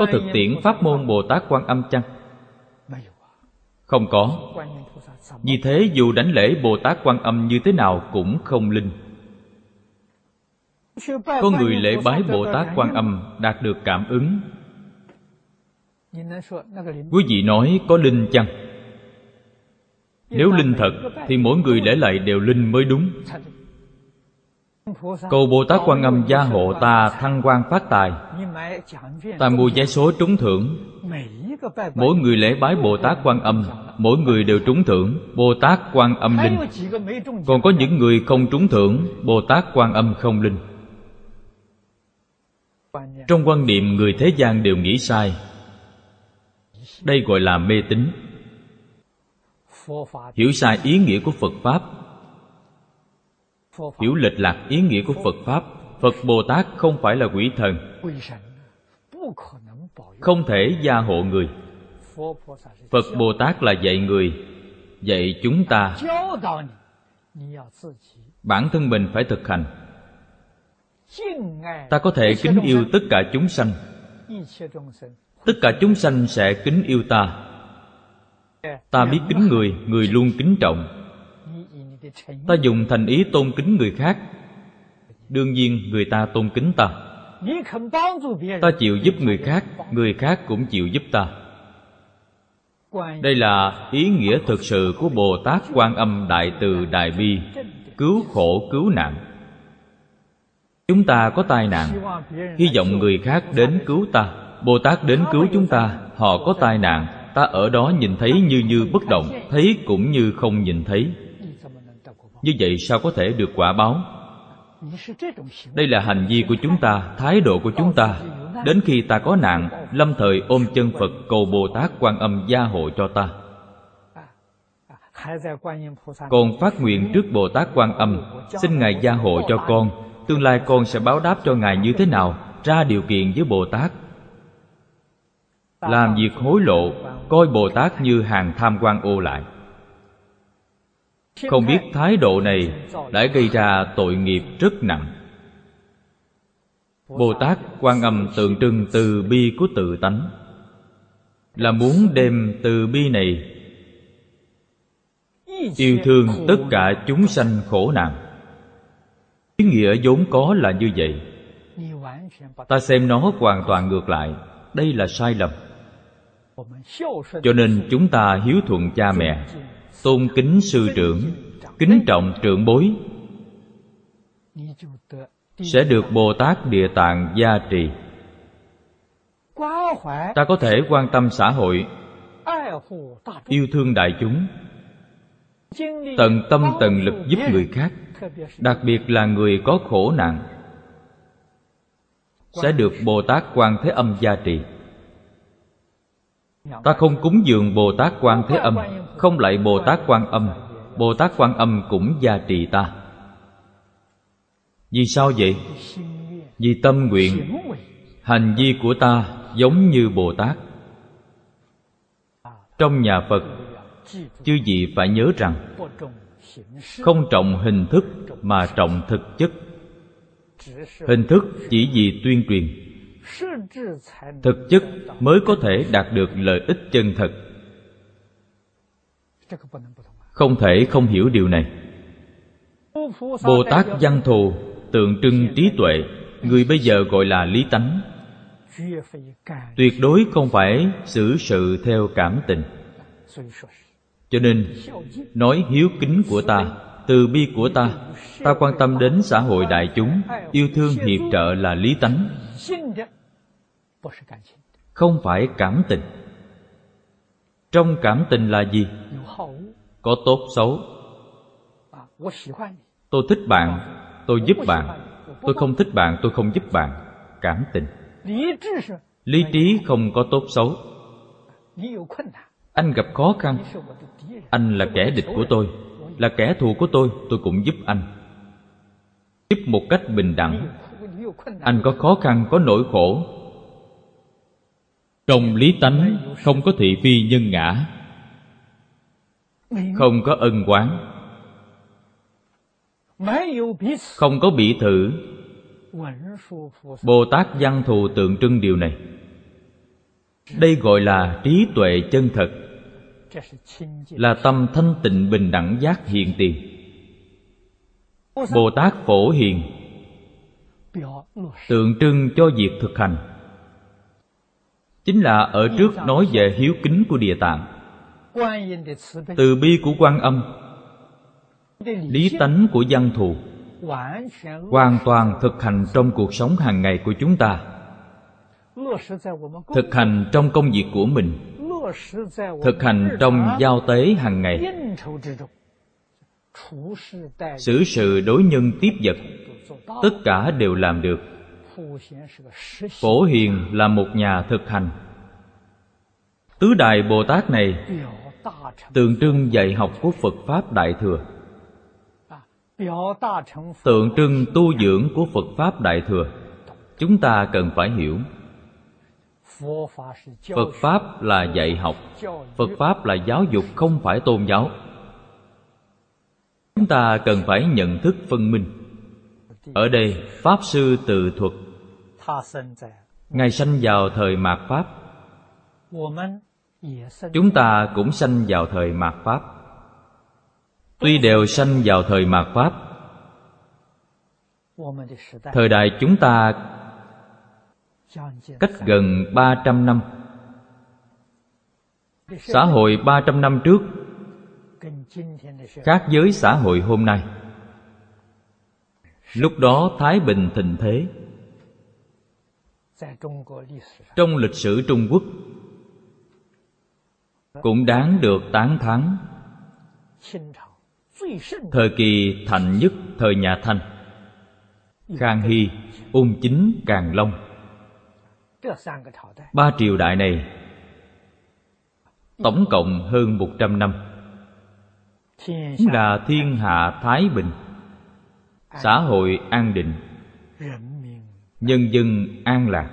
có thực tiễn pháp môn bồ tát quan âm chăng? Không có. Vì thế dù đánh lễ bồ tát quan âm như thế nào cũng không linh. Có người lễ bái bồ tát quan âm đạt được cảm ứng. Quý vị nói có linh chăng? Nếu linh thật thì mỗi người lễ lại đều linh mới đúng cầu bồ tát quan âm gia hộ ta thăng quan phát tài. Ta mua vé số trúng thưởng, mỗi người lễ bái bồ tát quan âm, mỗi người đều trúng thưởng bồ tát quan âm linh. Còn có những người không trúng thưởng bồ tát quan âm không linh. Trong quan niệm người thế gian đều nghĩ sai. Đây gọi là mê tín. Hiểu sai ý nghĩa của phật pháp hiểu lệch lạc ý nghĩa của phật pháp, phật bồ tát không phải là quỷ thần. Không thể gia hộ người. Phật bồ tát là dạy người, dạy chúng ta. Bản thân mình phải thực hành. Ta có thể kính yêu tất cả chúng sanh. Tất cả chúng sanh sẽ kính yêu ta. Ta biết kính người người luôn kính trọng ta dùng thành ý tôn kính người khác. Đương nhiên người ta tôn kính ta. Ta chịu giúp người khác người khác cũng chịu giúp ta. Đây là ý nghĩa thực sự của bồ tát quan âm đại từ đại bi cứu khổ cứu nạn. Chúng ta có tai nạn. Hy vọng người khác đến cứu ta. Bồ tát đến cứu chúng ta họ có tai nạn. Ta ở đó nhìn thấy như như bất động thấy cũng như không nhìn thấy như vậy sao có thể được quả báo? Đây là hành vi của chúng ta, thái độ của chúng ta. Đến khi ta có nạn, lâm thời ôm chân phật cầu bồ tát quan âm gia hộ cho ta. Còn phát nguyện trước bồ tát quan âm, xin ngài gia hộ cho con. Tương lai con sẽ báo đáp cho ngài như thế nào, ra điều kiện với bồ tát. Làm việc hối lộ, coi bồ tát như hàng tham quan ô lại không biết thái độ này đã gây ra tội nghiệp rất nặng. Bồ tát quan âm tượng trưng từ bi của tự tánh, là muốn đem từ bi này yêu thương tất cả chúng sanh khổ nạn. Ý nghĩa vốn có là như vậy. Ta xem nó hoàn toàn ngược lại, đây là sai lầm. Cho nên chúng ta hiếu thuận cha mẹ tôn kính sư trưởng, kính trọng trưởng bối. Sẽ được bồ tát địa tạng gia trì. Ta có thể quan tâm xã hội, yêu thương đại chúng, tận tâm tận lực giúp người khác, đặc biệt là người có khổ nạn. Sẽ được bồ tát quan thế âm gia trì ta không cúng dường bồ tát quan thế âm, không lại bồ tát quan âm. Bồ tát quan âm cũng gia trì ta. Vì sao vậy? Vì tâm nguyện. Hành vi của ta giống như bồ tát. Trong nhà phật, chư vị phải nhớ rằng, không trọng hình thức mà trọng thực chất. Hình thức chỉ vì tuyên truyền thực chất mới có thể đạt được lợi ích chân thật. Không thể không hiểu điều này. Bồ tát văn thù, tượng trưng trí tuệ, người bây giờ gọi là lý tánh, tuyệt đối không phải xử sự theo cảm tình. Cho nên, nói hiếu kính của ta từ bi của ta. Ta quan tâm đến xã hội đại chúng, yêu thương hiệp trợ là lý tánh. Không phải cảm tình. Trong cảm tình là gì? Có tốt xấu. Tôi thích bạn, tôi giúp bạn. Tôi không thích bạn, tôi không giúp bạn. Cảm tình. Lý trí không có tốt xấu. Anh gặp khó khăn. Anh là kẻ địch của tôi là kẻ thù của tôi tôi cũng giúp anh. Giúp một cách bình đẳng. Anh có khó khăn, có nỗi khổ. Trong lý tánh, không có thị phi nhân ngã. Không có ân quán. Không có bị thử. Bồ tát văn thù tượng trưng điều này. Đây gọi là trí tuệ chân thật là tâm thanh tịnh bình đẳng giác hiện tiền. Bồ tát phổ hiền. Tượng trưng cho việc thực hành. Chính là ở trước nói về hiếu kính của địa tạng. Từ bi của quan âm. Lý tánh của văn thù. Hoàn toàn thực hành trong cuộc sống hàng ngày của chúng ta. Thực hành trong công việc của mình thực hành trong giao tế hàng ngày. xử sự đối nhân tiếp vật tất cả đều làm được. phổ hiền là một nhà thực hành. Tứ đại bồ tát này tượng trưng dạy học của phật pháp đại thừa. tượng trưng tu dưỡng của phật pháp đại thừa. Chúng ta cần phải hiểu phật pháp là dạy học, phật pháp là giáo dục, không phải tôn giáo. Chúng ta cần phải nhận thức phân minh. Ở đây, pháp sư tự thuật. Ngài sanh vào thời mạt pháp. Chúng ta cũng sanh vào thời mạt pháp. Tuy đều sanh vào thời mạt pháp, thời đại chúng ta cách gần ba trăm năm. Xã hội ba trăm năm trước, khác với xã hội hôm nay. Lúc đó thái bình thịnh thế. Trong lịch sử trung quốc, cũng đáng được tán thán. Thời kỳ thạnh nhất, thời nhà thanh khang hy ung chính càn long ba triều đại này tổng cộng hơn một trăm năm. Là thiên hạ thái bình, xã hội an định, nhân dân an lạc,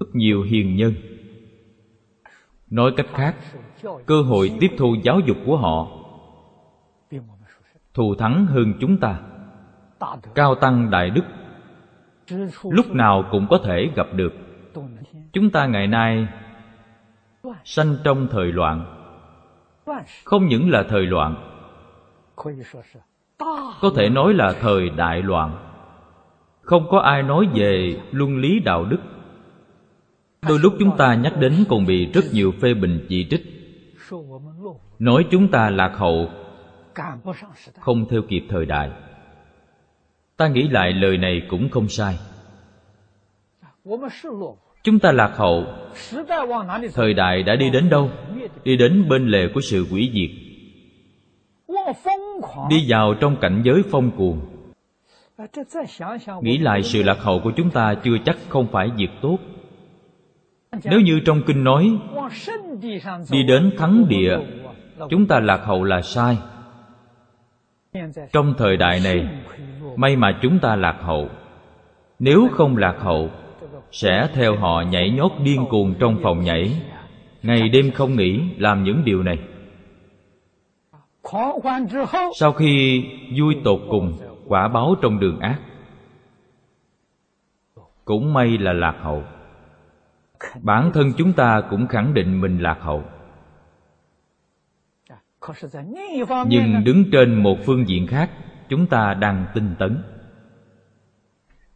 rất nhiều hiền nhân. Nói cách khác, cơ hội tiếp thu giáo dục của họ thù thắng hơn chúng ta, cao tăng đại đức lúc nào cũng có thể gặp được. Chúng ta ngày nay sanh trong thời loạn. Không những là thời loạn, có thể nói là thời đại loạn. Không có ai nói về luân lý đạo đức. Đôi lúc chúng ta nhắc đến còn bị rất nhiều phê bình chỉ trích. Nói chúng ta lạc hậu, không theo kịp thời đại ta nghĩ lại lời này cũng không sai. Chúng ta lạc hậu. Thời đại đã đi đến đâu? Đi đến bên lề của sự quỷ diệt. Đi vào trong cảnh giới phong cuồng. Nghĩ lại sự lạc hậu của chúng ta chưa chắc không phải việc tốt. Nếu như trong kinh nói, đi đến thắng địa, chúng ta lạc hậu là sai. Trong thời đại này may mà chúng ta lạc hậu. Nếu không lạc hậu, sẽ theo họ nhảy nhót điên cuồng trong phòng nhảy. Ngày đêm không nghỉ, làm những điều này. Sau khi vui tột cùng, quả báo trong đường ác. Cũng may là lạc hậu. Bản thân chúng ta cũng khẳng định mình lạc hậu. Nhưng đứng trên một phương diện khác chúng ta đang tinh tấn.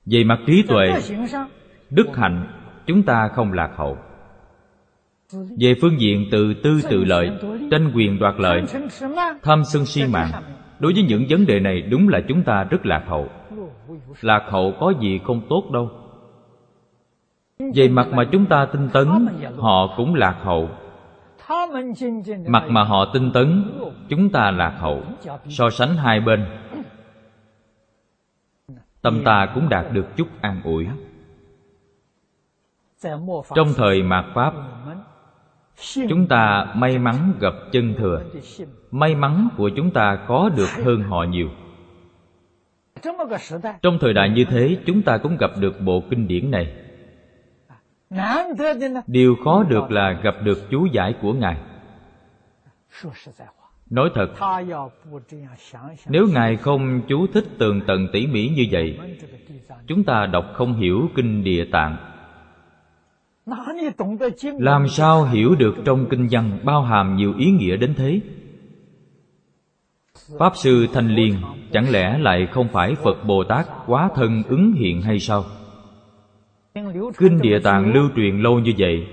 Về mặt trí tuệ, đức hạnh chúng ta không lạc hậu. Về phương diện tự tư tự lợi, tranh quyền đoạt lợi, tham sân si mạng, đối với những vấn đề này đúng là chúng ta rất lạc hậu. Lạc hậu có gì không tốt đâu. Về mặt mà chúng ta tinh tấn, họ cũng lạc hậu. Mặt mà họ tinh tấn, chúng ta lạc hậu. So sánh hai bên tâm ta cũng đạt được chút an ủi. Trong thời mạt pháp, chúng ta may mắn gặp chân thừa. May mắn của chúng ta có được hơn họ nhiều. Trong thời đại như thế, chúng ta cũng gặp được bộ kinh điển này. Điều khó được là gặp được chú giải của ngài nói thật, nếu ngài không chú thích tường tận tỉ mỉ như vậy, chúng ta đọc không hiểu kinh địa tạng. Làm sao hiểu được trong kinh văn bao hàm nhiều ý nghĩa đến thế? Pháp sư thanh liên chẳng lẽ lại không phải phật bồ tát quá thân ứng hiện hay sao? Kinh địa tạng lưu truyền lâu như vậy,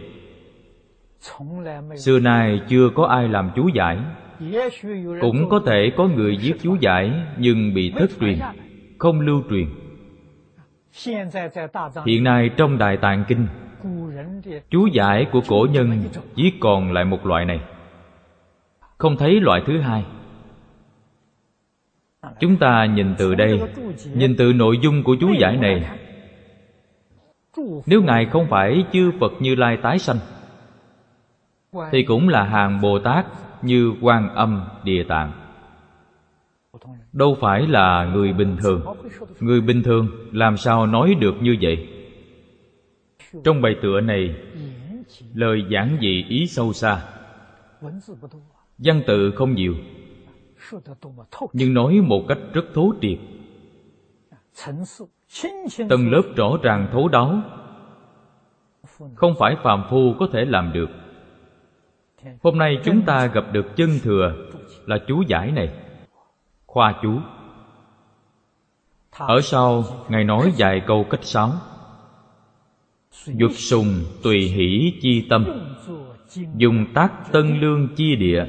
xưa nay chưa có ai làm chú giải cũng có thể có người viết chú giải, nhưng bị thất truyền, không lưu truyền. Hiện nay trong đại tạng kinh, chú giải của cổ nhân chỉ còn lại một loại này. Không thấy loại thứ hai. Chúng ta nhìn từ đây, nhìn từ nội dung của chú giải này. Nếu ngài không phải chư phật như lai tái sanh, thì cũng là hàng bồ tát như quan âm địa tạng. Đâu phải là người bình thường. Người bình thường làm sao nói được như vậy? Trong bài tựa này, lời giảng dị ý sâu xa. Văn tự không nhiều, nhưng nói một cách rất thấu triệt. Tầng lớp rõ ràng thấu đáo. Không phải phàm phu có thể làm được hôm nay chúng ta gặp được chân thừa là chú giải này. Khoa chú. Ở sau, ngài nói vài câu cách sáo Dục sùng tùy hỷ chi tâm. Dùng tác tân lương chi địa.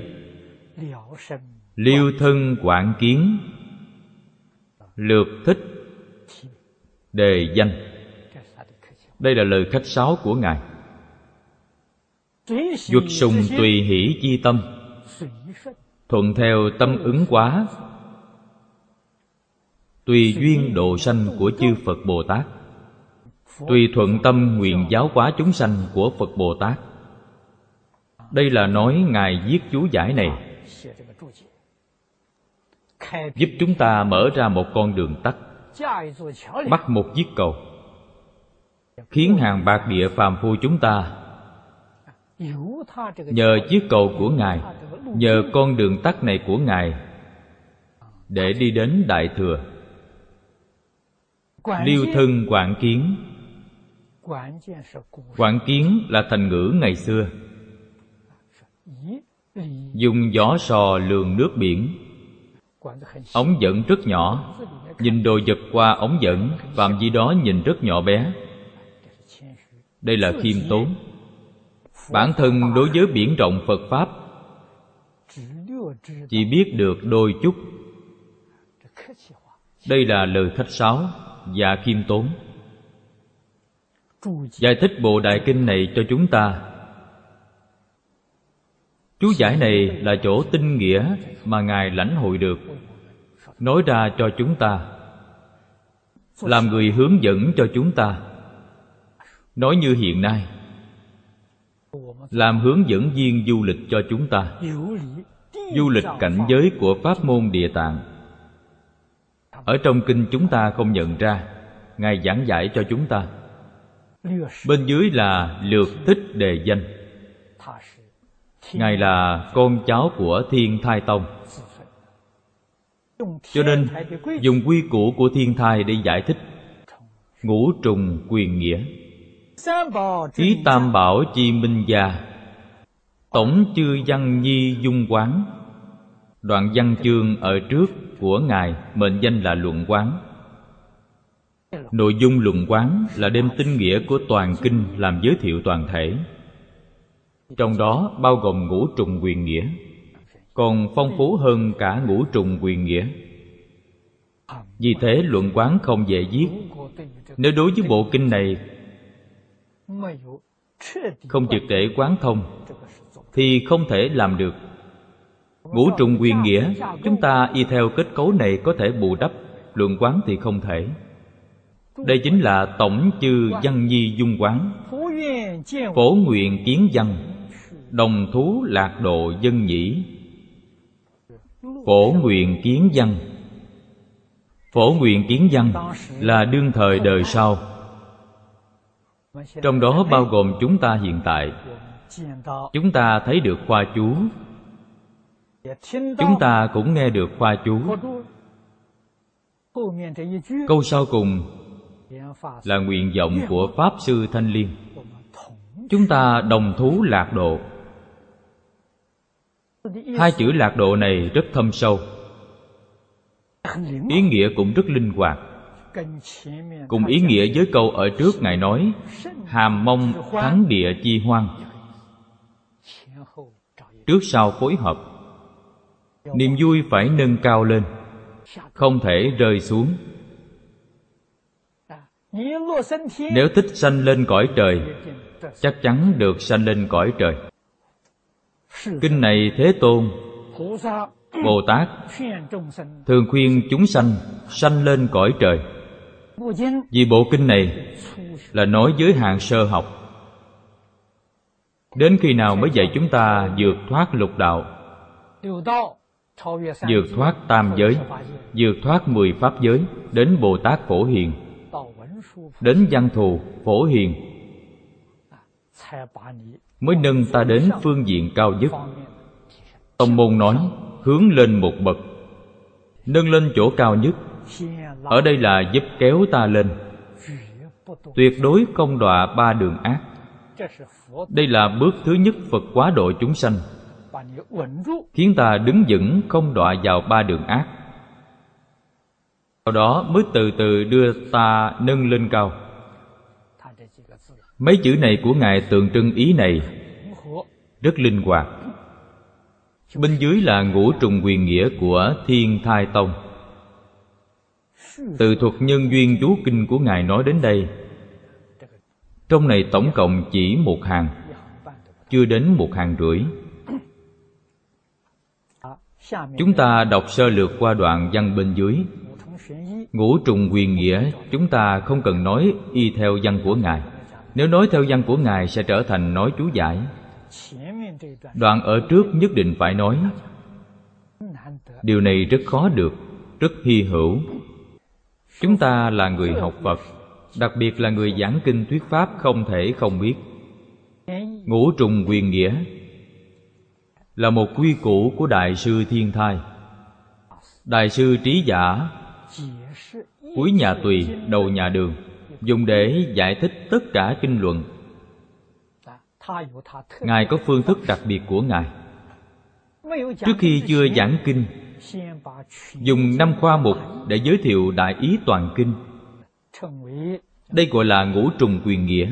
Liêu thân quảng kiến. Lược thích. Đề danh. Đây là lời khách sáo của Ngài. Dục sùng tùy hỷ chi tâm. Thuận theo tâm ứng quá. Tùy duyên độ sanh của chư Phật Bồ Tát. Tùy thuận tâm nguyện giáo hóa chúng sanh của Phật Bồ Tát. Đây là nói Ngài viết chú giải này. Giúp chúng ta mở ra một con đường tắt. Bắt một chiếc cầu. Khiến hàng bạc địa phàm phu chúng ta Nhờ chiếc cầu của Ngài, Nhờ con đường tắt này của Ngài, Để đi đến Đại Thừa. Liêu thân quảng kiến. Quảng kiến là thành ngữ ngày xưa. Dùng gió sò lường nước biển. Ống dẫn rất nhỏ. Nhìn đồ vật qua ống dẫn, Phạm vi đó nhìn rất nhỏ bé. Đây là khiêm tốn. Bản thân đối với biển rộng Phật Pháp, Chỉ biết được đôi chút. Đây là lời khách sáo và khiêm tốn. Giải thích bộ đại kinh này cho chúng ta. Chú giải này là chỗ tinh nghĩa mà ngài lãnh hội được. Nói ra cho chúng ta. Làm người hướng dẫn cho chúng ta. Nói như hiện nay làm hướng dẫn viên du lịch cho chúng ta. Du lịch cảnh giới của pháp môn địa tạng. Ở trong kinh chúng ta không nhận ra, ngài giảng giải cho chúng ta. Bên dưới là lược thích đề danh. Ngài là con cháu của thiên thai tông. Cho nên, dùng quy củ của thiên thai để giải thích. Ngũ trùng quyền nghĩa ý tam bảo chi minh gia. Tổng chư văn nhi dung quán. Đoạn văn chương ở trước của ngài, mệnh danh là luận quán. Nội dung luận quán là đem tinh nghĩa của toàn kinh làm giới thiệu toàn thể. Trong đó bao gồm ngũ trùng quyền nghĩa. Còn phong phú hơn cả ngũ trùng quyền nghĩa. Vì thế luận quán không dễ viết. Nếu đối với bộ kinh này không triệt để quán thông, thì không thể làm được. Ngũ trùng quyền nghĩa, chúng ta y theo kết cấu này có thể bù đắp, luận quán thì không thể. Đây chính là tổng chư văn nhi dung quán. Phổ nguyện kiến văn, đồng thú lạc độ dân nhĩ. Phổ nguyện kiến văn. Phổ nguyện kiến văn là đương thời đời sau trong đó bao gồm chúng ta hiện tại. Chúng ta thấy được khoa chú. Chúng ta cũng nghe được khoa chú. Câu sau cùng là nguyện vọng của pháp sư thanh liên. Chúng ta đồng thú lạc độ. Hai chữ lạc độ này rất thâm sâu. Ý nghĩa cũng rất linh hoạt cùng ý nghĩa với câu ở trước ngài nói hàm mong thắng địa chi hoang. Trước sau phối hợp niềm vui phải nâng cao lên không thể rơi xuống. Nếu thích sanh lên cõi trời chắc chắn được sanh lên cõi trời. Kinh này thế tôn bồ tát *clears throat* thường khuyên chúng sanh sanh lên cõi trời vì bộ kinh này là nói giới hạn sơ học. Đến khi nào mới dạy chúng ta vượt thoát lục đạo? Vượt thoát tam giới, vượt thoát mười pháp giới, đến bồ tát phổ hiền. Đến văn thù phổ hiền. Mới nâng ta đến phương diện cao nhất. Tông môn nói hướng lên một bậc, nâng lên chỗ cao nhất ở đây là giúp kéo ta lên. Tuyệt đối không đọa ba đường ác. Đây là bước thứ nhất phật quá độ chúng sanh. Khiến ta đứng vững, không đọa vào ba đường ác. Sau đó mới từ từ đưa ta nâng lên cao. Mấy chữ này của ngài tượng trưng ý này. Rất linh hoạt. Bên dưới là ngũ trùng quyền nghĩa của thiên thai tông từ thuật nhân duyên chú kinh của ngài nói đến đây trong này tổng cộng chỉ một hàng chưa đến một hàng rưỡi. Chúng ta đọc sơ lược qua đoạn văn bên dưới. Ngũ trùng quyền nghĩa chúng ta không cần nói y theo văn của ngài. Nếu nói theo văn của ngài sẽ trở thành nói chú giải. Đoạn ở trước nhất định phải nói. Điều này rất khó được rất hy hữu chúng ta là người học phật, đặc biệt là người giảng kinh thuyết pháp không thể không biết. Ngũ trùng quyền nghĩa là một quy củ của đại sư thiên thai. Đại sư trí giả, cuối nhà tùy, đầu nhà đường, dùng để giải thích tất cả kinh luận. Ngài có phương thức đặc biệt của ngài. Trước khi chưa giảng kinh dùng năm khoa mục để giới thiệu đại ý toàn kinh. Đây gọi là ngũ trùng quyền nghĩa.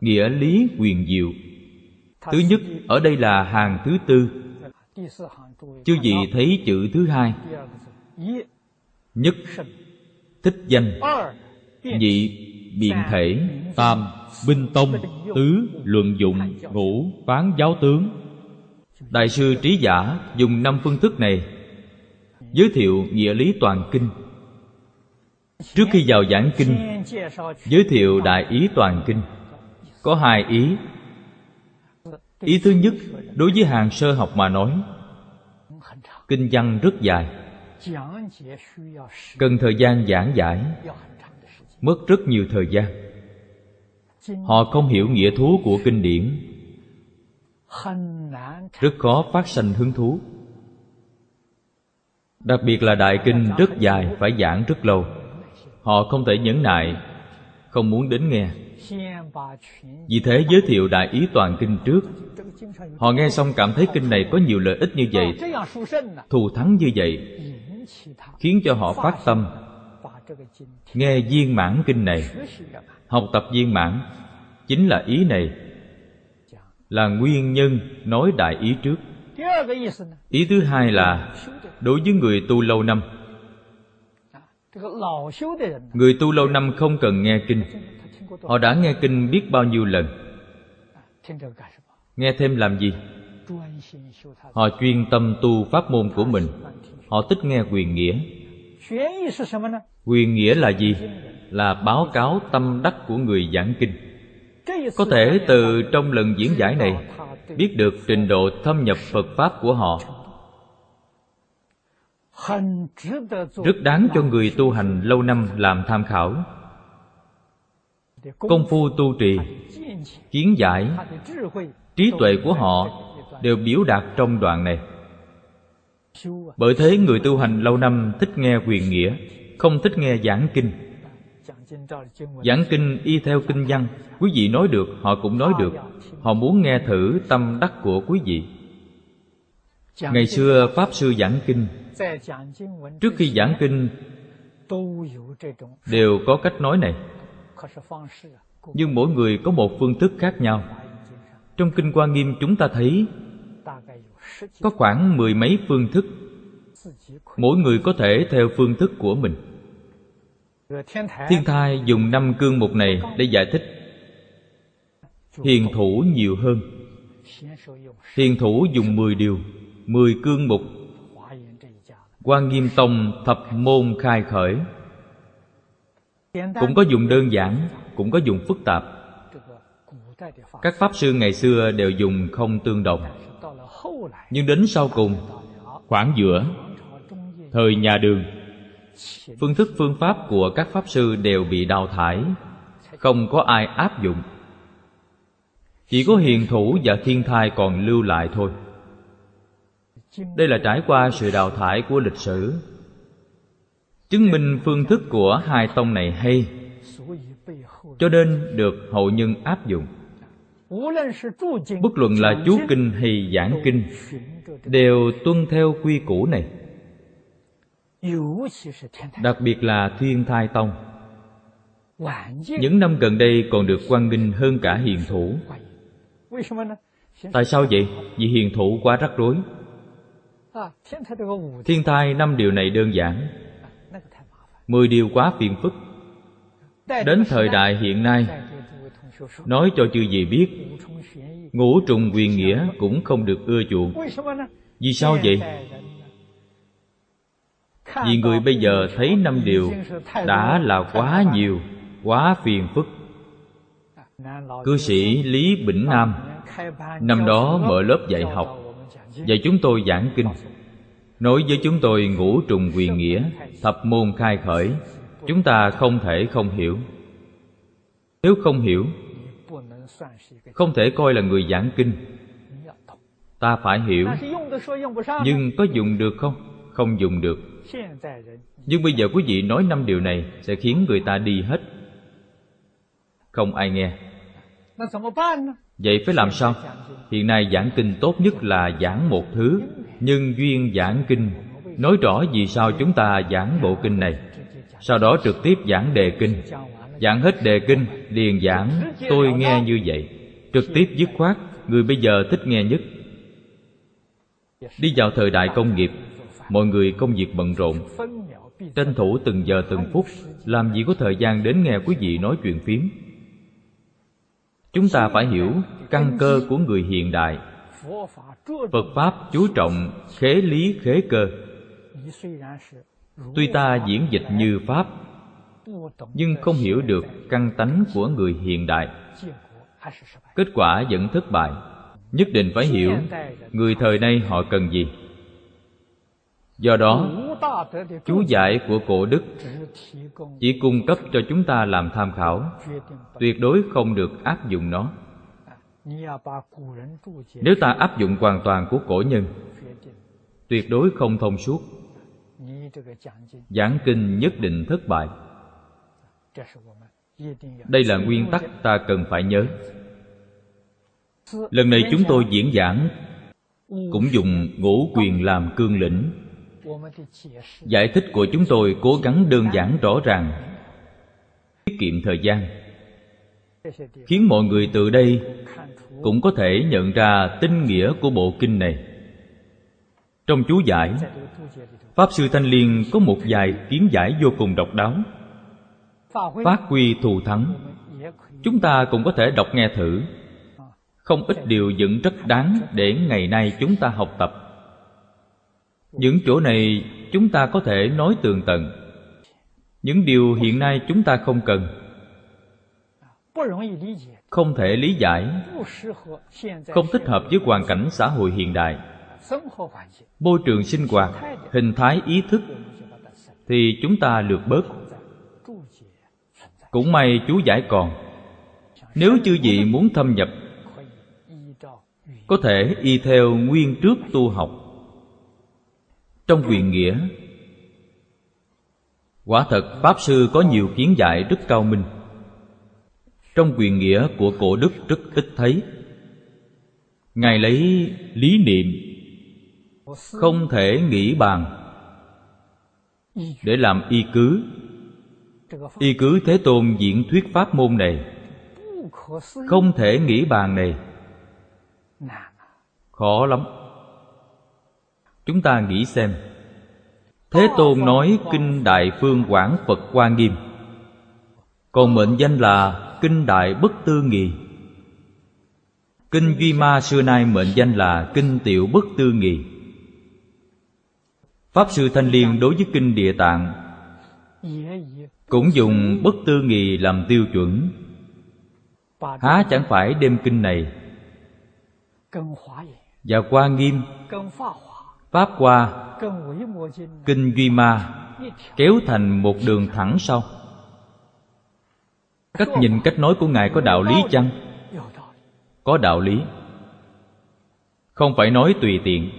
Nghĩa lý quyền diệu. Thứ nhất, ở đây là hàng thứ tư. Chưa gì thấy chữ thứ hai. Nhất, thích danh. Nhị, biện thể. Tam, binh tông, tứ, luận dụng, ngũ, phán, giáo tướng đại sư trí giả dùng năm phương thức này giới thiệu nghĩa lý toàn kinh. Trước khi vào giảng kinh, giới thiệu đại ý toàn kinh. Có hai ý. Ý thứ nhất, đối với hàng sơ học mà nói, kinh văn rất dài. Cần thời gian giảng giải, mất rất nhiều thời gian. Họ không hiểu nghĩa thú của kinh điển rất khó phát sanh hứng thú. Đặc biệt là đại kinh rất dài phải giảng rất lâu. Họ không thể nhẫn nại không muốn đến nghe. Vì thế giới thiệu đại ý toàn kinh trước. Họ nghe xong cảm thấy kinh này có nhiều lợi ích như vậy. Thù thắng như vậy khiến cho họ phát tâm. Nghe viên mãn kinh này học tập viên mãn chính là ý này là nguyên nhân nói đại ý trước. Ý thứ hai là đối với người tu lâu năm. Người tu lâu năm không cần nghe kinh. Họ đã nghe kinh biết bao nhiêu lần. Nghe thêm làm gì? Họ chuyên tâm tu pháp môn của mình. Họ thích nghe quyền nghĩa. Quyền nghĩa là gì? Là báo cáo tâm đắc của người giảng kinh có thể từ trong lần diễn giải này, biết được trình độ thâm nhập phật pháp của họ. Rất đáng cho người tu hành lâu năm làm tham khảo. Công phu tu trì, kiến giải, trí tuệ của họ đều biểu đạt trong đoạn này. Bởi thế người tu hành lâu năm thích nghe quyền nghĩa, không thích nghe giảng kinh giảng kinh y theo kinh văn. Quý vị nói được họ cũng nói được. Họ muốn nghe thử tâm đắc của quý vị. Ngày xưa pháp sư giảng kinh. Trước khi giảng kinh đều có cách nói này. Nhưng mỗi người có một phương thức khác nhau. Trong kinh quan nghiêm chúng ta thấy có khoảng mười mấy phương thức. Mỗi người có thể theo phương thức của mình thiên thai dùng năm cương mục này để giải thích hiền thủ nhiều hơn. Hiền thủ dùng mười điều, mười cương mục. Quan nghiêm tông thập môn khai khởi. Cũng có dùng đơn giản, cũng có dùng phức tạp. Các pháp sư ngày xưa đều dùng không tương đồng. Nhưng đến sau cùng, khoảng giữa, thời nhà đường phương thức, phương pháp của các pháp sư đều bị đào thải. Không có ai áp dụng. Chỉ có hiền thủ và thiên thai còn lưu lại thôi. Đây là trải qua sự đào thải của lịch sử. Chứng minh phương thức của hai tông này hay, cho nên được hậu nhân áp dụng. Bất luận là chú kinh hay giảng kinh, đều tuân theo quy củ này đặc biệt là thiên thai tông. Những năm gần đây còn được quan nghênh hơn cả hiền thủ. Tại sao vậy? Vì hiền thủ quá rắc rối. Thiên thai năm điều này đơn giản. mười điều quá phiền phức. Đến thời đại hiện nay nói cho chư gì biết ngũ trùng quyền nghĩa cũng không được ưa chuộng. vì sao vậy vì người bây giờ thấy năm điều đã là quá nhiều, quá phiền phức. Cư sĩ lý bỉnh nam, năm đó mở lớp dạy học và chúng tôi giảng kinh. Nói với chúng tôi ngũ trùng quyền nghĩa, thập môn khai khởi, chúng ta không thể không hiểu. Nếu không hiểu, không thể coi là người giảng kinh. Ta phải hiểu, nhưng có dùng được không? Không dùng được nhưng bây giờ quý vị nói năm điều này sẽ khiến người ta đi hết. Không ai nghe. vậy phải làm sao? hiện nay giảng kinh tốt nhất là giảng một thứ nhân duyên giảng kinh. Nói rõ vì sao chúng ta giảng bộ kinh này. Sau đó trực tiếp giảng đề kinh. Giảng hết đề kinh liền giảng tôi nghe như vậy. Trực tiếp dứt khoát người bây giờ thích nghe nhất. Đi vào thời đại công nghiệp mọi người công việc bận rộn. Tranh thủ từng giờ từng phút, làm gì có thời gian đến nghe quý vị nói chuyện phím. Chúng ta phải hiểu căn cơ của người hiện đại. Phật pháp chú trọng khế lý khế cơ. Tuy ta diễn dịch như pháp, nhưng không hiểu được căn tánh của người hiện đại. Kết quả vẫn thất bại. Nhất định phải hiểu người thời nay họ cần gì do đó chú giải của cổ đức chỉ cung cấp cho chúng ta làm tham khảo, tuyệt đối không được áp dụng nó. Nếu ta áp dụng hoàn toàn của cổ nhân, tuyệt đối không thông suốt. Giảng kinh nhất định thất bại. Đây là nguyên tắc ta cần phải nhớ. Lần này chúng tôi diễn giảng, cũng dùng ngũ quyền làm cương lĩnh giải thích của chúng tôi cố gắng đơn giản rõ ràng. Tiết kiệm thời gian. Khiến mọi người từ đây cũng có thể nhận ra tinh nghĩa của bộ kinh này. Trong chú giải, pháp sư thanh liên có một vài kiến giải vô cùng độc đáo. Phát huy thù thắng. Chúng ta cũng có thể đọc nghe thử. Không ít điều dựng rất đáng để ngày nay chúng ta học tập những chỗ này chúng ta có thể nói tường tận. Những điều hiện nay chúng ta không cần. Không thể lý giải. Không thích hợp với hoàn cảnh xã hội hiện đại. Môi trường sinh hoạt, hình thái ý thức thì chúng ta lược bớt. Cũng may chú giải còn. Nếu chư vị muốn thâm nhập, có thể y theo nguyên trước tu học trong quyền nghĩa. Quả thật, pháp sư có nhiều kiến giải rất cao minh. Trong quyền nghĩa của cổ đức rất ít thấy. Ngài lấy lý niệm, không thể nghĩ bàn, để làm y cứ. Y cứ thế tôn diễn thuyết pháp môn này. Không thể nghĩ bàn này. Khó lắm chúng ta nghĩ xem. Thế tôn nói kinh đại phương quảng phật hoa nghiêm. Còn mệnh danh là kinh đại bất tư nghị. Kinh duy ma xưa nay mệnh danh là kinh tiểu bất tư nghị. Pháp sư thanh liên đối với kinh địa tạng cũng dùng bất tư nghị làm tiêu chuẩn. Há chẳng phải đem kinh này? Và qua nghiêm pháp qua kinh duy ma, kéo thành một đường thẳng sau. Cách nhìn cách nói của ngài có đạo lý chăng? Có đạo lý. Không phải nói tùy tiện.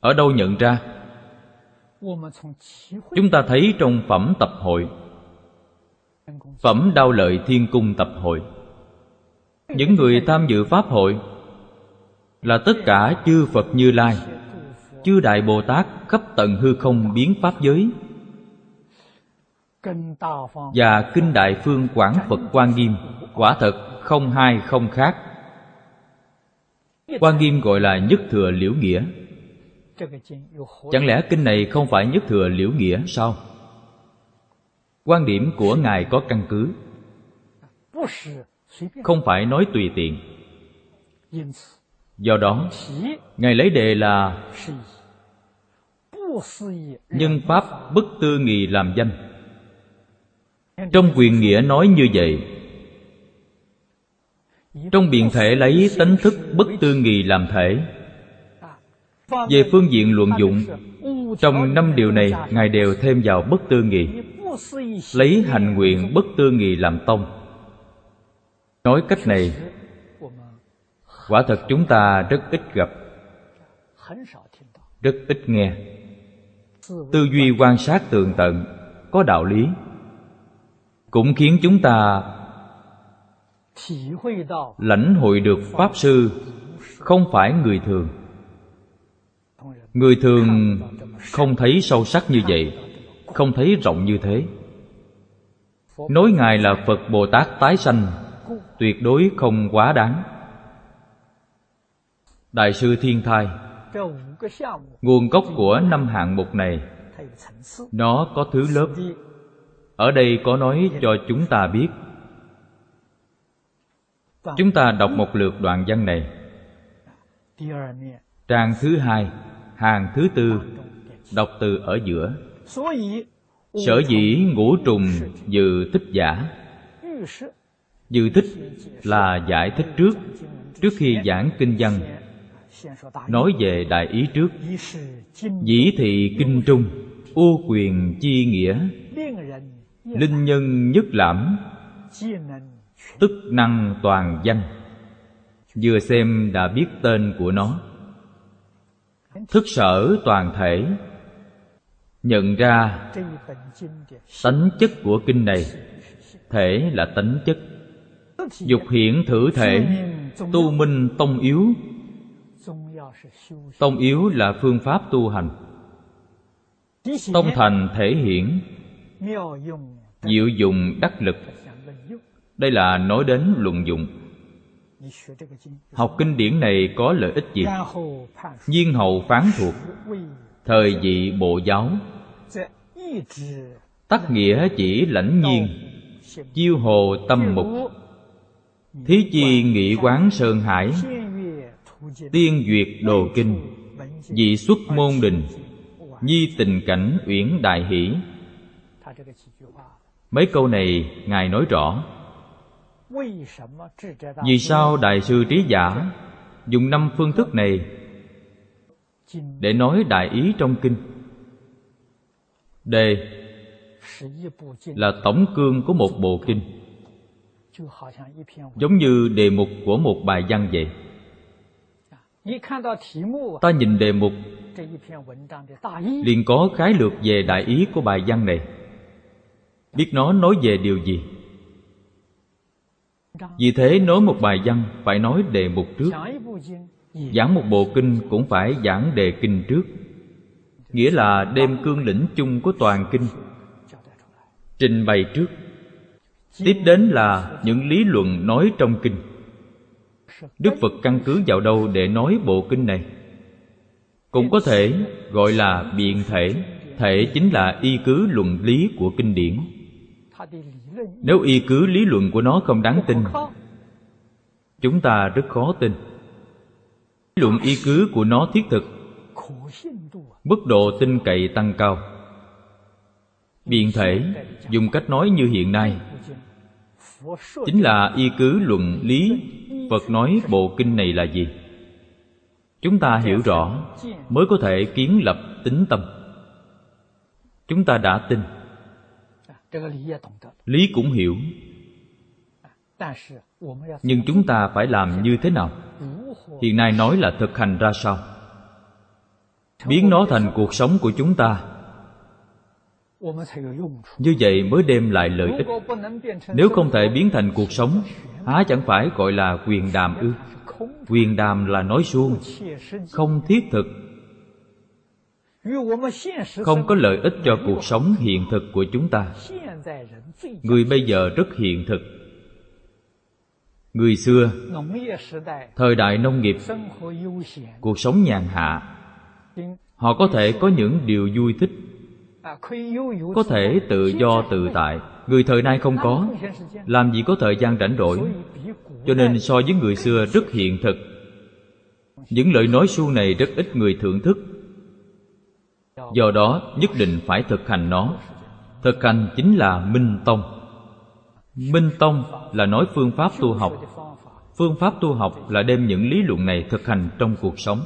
Ở đâu nhận ra? Chúng ta thấy trong phẩm tập hội. Phẩm đao lợi thiên cung tập hội. Những người tham dự pháp hội là tất cả chư phật như lai chư đại bồ tát khắp tận hư không biến pháp giới. Và kinh đại phương quảng phật quan nghiêm, quả thật không hai không khác. Quan nghiêm gọi là nhất thừa liễu nghĩa. Chẳng lẽ kinh này không phải nhất thừa liễu nghĩa sao? Quan điểm của ngài có căn cứ. Không phải nói tùy tiện. Do đó, ngài lấy đề là nhân pháp bất tư nghị làm danh. Trong quyền nghĩa nói như vậy, trong biện thể lấy tánh thức bất tư nghị làm thể, về phương diện luận dụng, trong năm điều này ngài đều thêm vào bất tư nghị, lấy hành nguyện bất tư nghị làm tông. Nói cách này, quả thật chúng ta rất ít gặp, rất ít nghe tư duy quan sát tường tận, có đạo lý. Cũng khiến chúng ta lãnh hội được pháp sư, không phải người thường. Người thường không thấy sâu sắc như vậy, không thấy rộng như thế. Nói ngài là phật bồ tát tái sanh, tuyệt đối không quá đáng. Đại sư thiên thai nguồn gốc của năm hạng mục này, nó có thứ lớp. Ở đây có nói cho chúng ta biết. Chúng ta đọc một lượt đoạn văn này. Trang thứ hai, hàng thứ tư, đọc từ ở giữa. Sở dĩ ngũ trùng dự thích giả. Dự thích là giải thích trước. Trước khi giảng kinh văn nói về đại ý trước. dĩ thị kinh trung u quyền chi nghĩa. linh nhân nhất lãm tức năng toàn danh. Vừa xem đã biết tên của nó. Thức sở toàn thể. Nhận ra tánh chất của kinh này. Thể là tánh chất. Dục hiển thử thể. Tu minh tông yếu tông yếu là phương pháp tu hành. Tông thành thể hiển diệu dụng đắc lực. Đây là nói đến luận dụng học kinh điển này có lợi ích gì? Nhiên hậu phán thuộc. Thời vị bộ giáo. Tắc nghĩa chỉ lãnh nhiên. Chiêu hồ tâm mục. Thí chi nghị quán sơn hải tiên duyệt đồ kinh dị xuất môn đình, nhi tình cảnh uyển đại hỷ. Mấy câu này ngài nói rõ. Vì sao đại sư trí giả dùng năm phương thức này để nói đại ý trong kinh? Đề là tổng cương của một bộ kinh, giống như đề mục của một bài văn vậy ta nhìn đề mục liền có khái lược về đại ý của bài văn này。Biết nó nói về điều gì vì thế nói một bài văn phải nói đề mục trước。giảng một bộ kinh cũng phải giảng đề kinh trước。Nghĩa là đem cương lĩnh chung của toàn kinh trình bày trước。Tiếp đến là những lý luận nói trong kinh đức phật căn cứ vào đâu để nói bộ kinh này? Cũng có thể gọi là biện thể thể chính là y cứ luận lý của kinh điển. Nếu y cứ lý luận của nó không đáng tin, chúng ta rất khó tin. Lý luận y cứ của nó thiết thực, mức độ tin cậy tăng cao. Biện thể dùng cách nói như hiện nay, chính là y cứ luận lý phật nói bộ kinh này là gì? Chúng ta hiểu rõ, mới có thể kiến lập tính tâm. Chúng ta đã tin. Lý cũng hiểu. Nhưng chúng ta phải làm như thế nào? Hiện nay nói là thực hành ra sao? Biến nó thành cuộc sống của chúng ta như vậy mới đem lại lợi ích. Nếu không thể biến thành cuộc sống, há chẳng phải gọi là quyền đàm ư? Quyền đàm là nói suông, không thiết thực. Không có lợi ích cho cuộc sống hiện thực của chúng ta. Người bây giờ rất hiện thực. Người xưa, thời đại nông nghiệp, cuộc sống nhàn hạ. Họ có thể có những điều vui thích có thể tự do tự tại, người thời nay không có. Làm gì có thời gian rảnh rỗi. Cho nên so với người xưa rất hiện thực. Những lời nói suông này rất ít người thưởng thức. Do đó, nhất định phải thực hành nó. Thực hành chính là minh tông. Minh tông là nói phương pháp tu học. Phương pháp tu học là đem những lý luận này thực hành trong cuộc sống.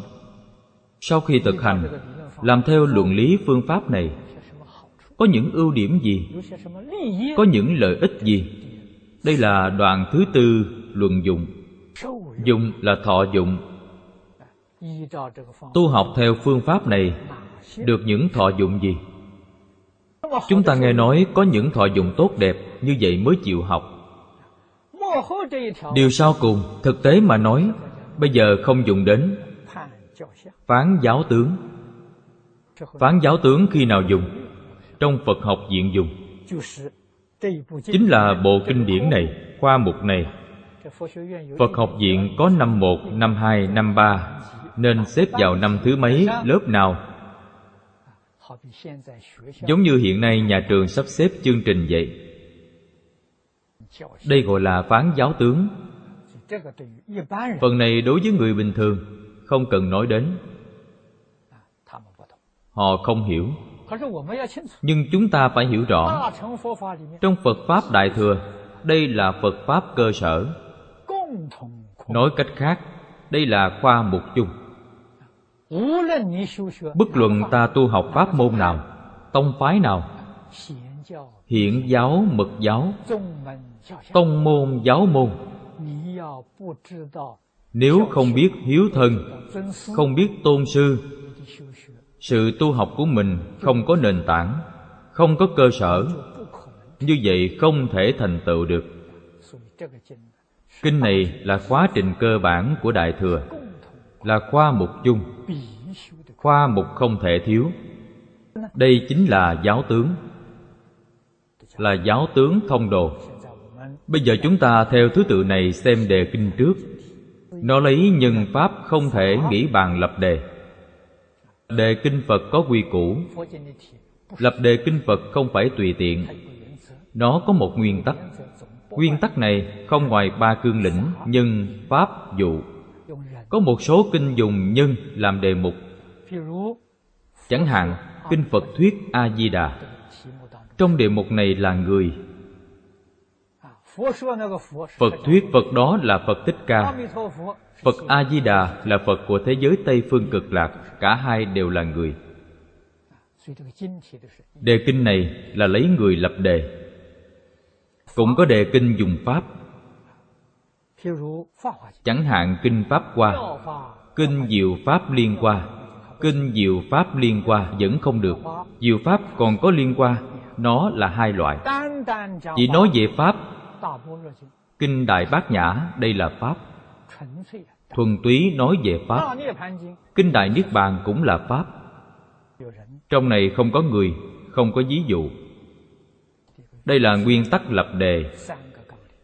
Sau khi thực hành, làm theo luận lý phương pháp này có những ưu điểm gì? Có những lợi ích gì? Đây là đoạn thứ tư luận dụng. Dụng là thọ dụng. Tu học theo phương pháp này, được những thọ dụng gì? Chúng ta nghe nói có những thọ dụng tốt đẹp như vậy mới chịu học. Điều sau cùng, thực tế mà nói, bây giờ không dùng đến. Phán giáo tướng. Phán giáo tướng khi nào dùng? Trong phật học diện dùng. Chính là bộ kinh điển này, khoa mục này. Phật học viện có năm một, năm hai, năm ba. Nên xếp vào năm thứ mấy, lớp nào? Giống như hiện nay nhà trường sắp xếp chương trình vậy. Đây gọi là phán giáo tướng. Phần này đối với người bình thường, không cần nói đến. Họ không hiểu nhưng chúng ta phải hiểu rõ trong phật pháp đại thừa đây là phật pháp cơ sở. nói cách khác đây là khoa mục chung. bất luận ta tu học pháp môn nào tông phái nào hiện giáo mật giáo tông môn giáo môn nếu không biết hiếu thân không biết tôn sư sự tu học của mình không có nền tảng, không có cơ sở. Như vậy không thể thành tựu được. Kinh này là khóa trình cơ bản của đại thừa, là khoa mục chung, khoa mục không thể thiếu. Đây chính là giáo tướng, là giáo tướng thông đồ. Bây giờ chúng ta theo thứ tự này xem đề kinh trước. Nó lấy nhân pháp không thể nghĩ bàn lập đề đề kinh phật có quy củ. Lập đề kinh phật không phải tùy tiện. Nó có một nguyên tắc. Nguyên tắc này không ngoài ba cương lĩnh, nhân, pháp, dụ. Có một số kinh dùng nhân làm đề mục. Chẳng hạn, kinh phật thuyết a di đà. Trong đề mục này là người. Phật thuyết phật đó là phật thích ca phật a di đà là phật của thế giới tây phương cực lạc cả hai đều là người. Đề kinh này là lấy người lập đề. Cũng có đề kinh dùng pháp. Chẳng hạn kinh pháp qua, kinh diệu pháp liên qua, kinh diệu pháp liên qua vẫn không được. Diệu pháp còn có liên qua, nó là hai loại. Chỉ nói về pháp. Kinh đại bát nhã đây là pháp thuần túy nói về pháp. kinh đại niết bàn cũng là pháp. trong này không có người không có ví dụ. Đây là nguyên tắc lập đề.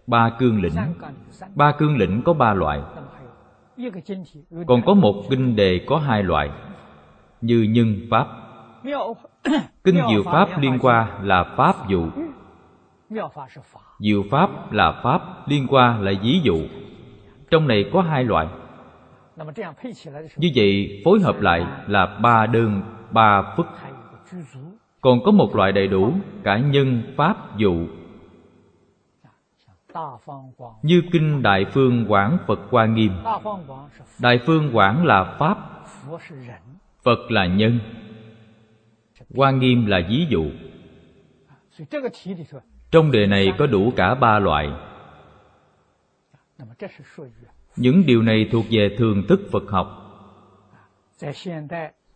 ba cương lĩnh. ba cương lĩnh có ba loại. còn có một kinh đề có hai loại như nhân pháp. kinh diệu pháp liên qua là pháp dụ. Diệu pháp là pháp liên qua là ví dụ trong này có hai loại. Như vậy, phối hợp lại là ba đơn, ba phức. Còn có một loại đầy đủ cả nhân, pháp, dụ. Như kinh đại phương quảng phật hoa nghiêm. Đại phương quảng là pháp, phật là nhân. Hoa nghiêm là ví dụ. Trong đề này có đủ cả ba loại những điều này thuộc về thường thức phật học.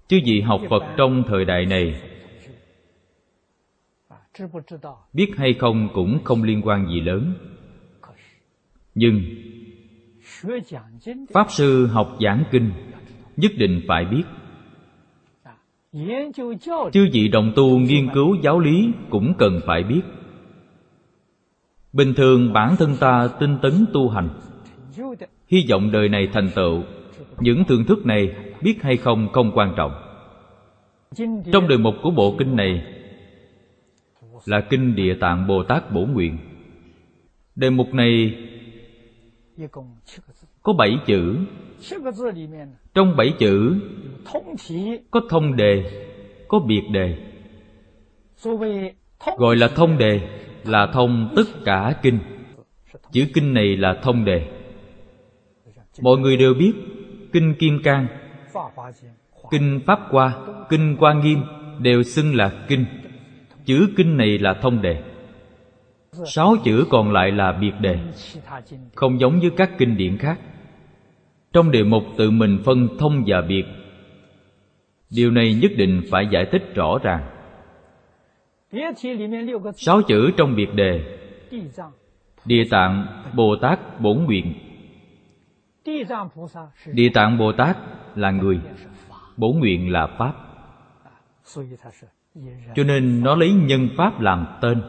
Chứ gì học phật trong thời đại này? Biết hay không cũng không liên quan gì lớn. Nhưng pháp sư học giảng kinh nhất định phải biết. Chứ vị đồng tu nghiên cứu giáo lý cũng cần phải biết bình thường bản thân ta tinh tấn tu hành. Hy vọng đời này thành tựu. Những thưởng thức này biết hay không không quan trọng. Trong đề mục của bộ kinh này là kinh địa tạng bồ tát bổ nguyện. Đề mục này có bảy chữ. Trong bảy chữ có thông đề, có biệt đề, gọi là thông đề là thông tất cả kinh. Chữ kinh này là thông đề. Mọi người đều biết, kinh kim cang, kinh pháp hoa, kinh hoa nghiêm đều xưng là kinh. Chữ kinh này là thông đề. Sáu chữ còn lại là biệt đề, không giống với các kinh điển khác. Trong đề mục tự mình phân thông và biệt, điều này nhất định phải giải thích rõ ràng sáu chữ trong biệt đề. địa tạng bồ tát bổn nguyện. địa tạng bồ tát là người. Bổn nguyện là pháp. Cho nên nó lấy nhân pháp làm tên.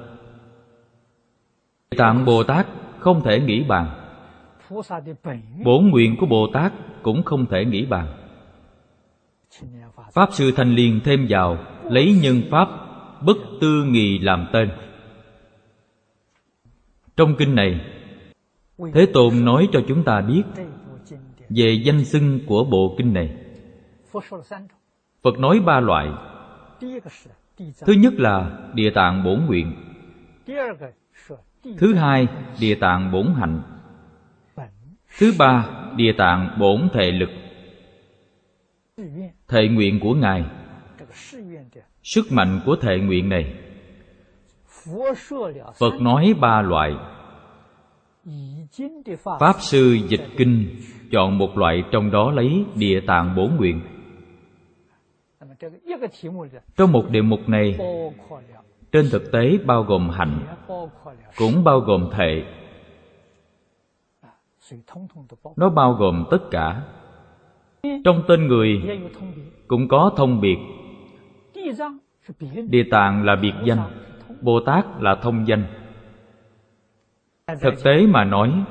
Tạng bồ tát không thể nghĩ bàn. bổn nguyện của bồ tát cũng không thể nghĩ bàn. Pháp sư thanh liên thêm vào lấy nhân pháp bất tư nghì làm tên. Trong kinh này, thế tôn nói cho chúng ta biết về danh xưng của bộ kinh này. Phật nói ba loại. Thứ nhất là địa tạng bổn nguyện. Thứ hai, địa tạng bổn hạnh. Thứ ba, địa tạng bổn thể lực. Thệ nguyện của ngài sức mạnh của thệ nguyện này. Phật nói ba loại. Pháp sư dịch kinh chọn một loại trong đó lấy địa tạng bổ nguyện. Trong một đề mục này, trên thực tế bao gồm hạnh cũng bao gồm thệ nó bao gồm tất cả. Trong tên người cũng có thông biệt địa tạng là biệt danh bồ tát là thông danh. Thực tế mà nói,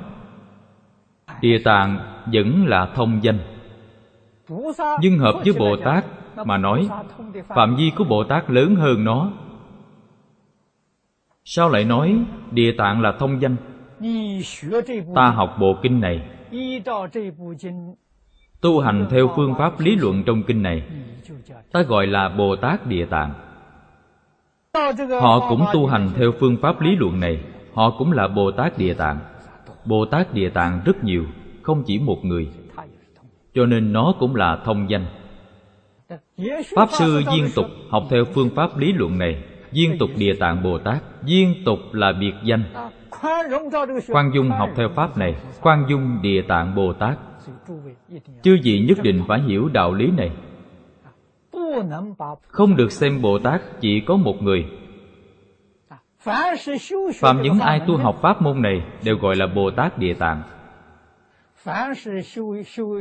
địa tạng vẫn là thông danh. Nhưng hợp với bồ tát mà nói, phạm vi của bồ tát lớn hơn nó. Sao lại nói địa tạng là thông danh? Ta học bộ kinh này. Tu hành theo phương pháp lý luận trong kinh này ta gọi là bồ tát địa tạng. Họ cũng tu hành theo phương pháp lý luận này. Họ cũng là bồ tát địa tạng. Bồ tát địa tạng rất nhiều, không chỉ một người. Cho nên nó cũng là thông danh. Pháp sư viên tục học theo phương pháp lý luận này. Viên tục địa tạng bồ tát viên tục là biệt danh. Khoan dung học theo pháp này. Khoan dung địa tạng bồ tát chư vị nhất định phải hiểu đạo lý này không được xem bồ tát, chỉ có một người. Phạm những ai tu học pháp môn này đều gọi là bồ tát địa tạng.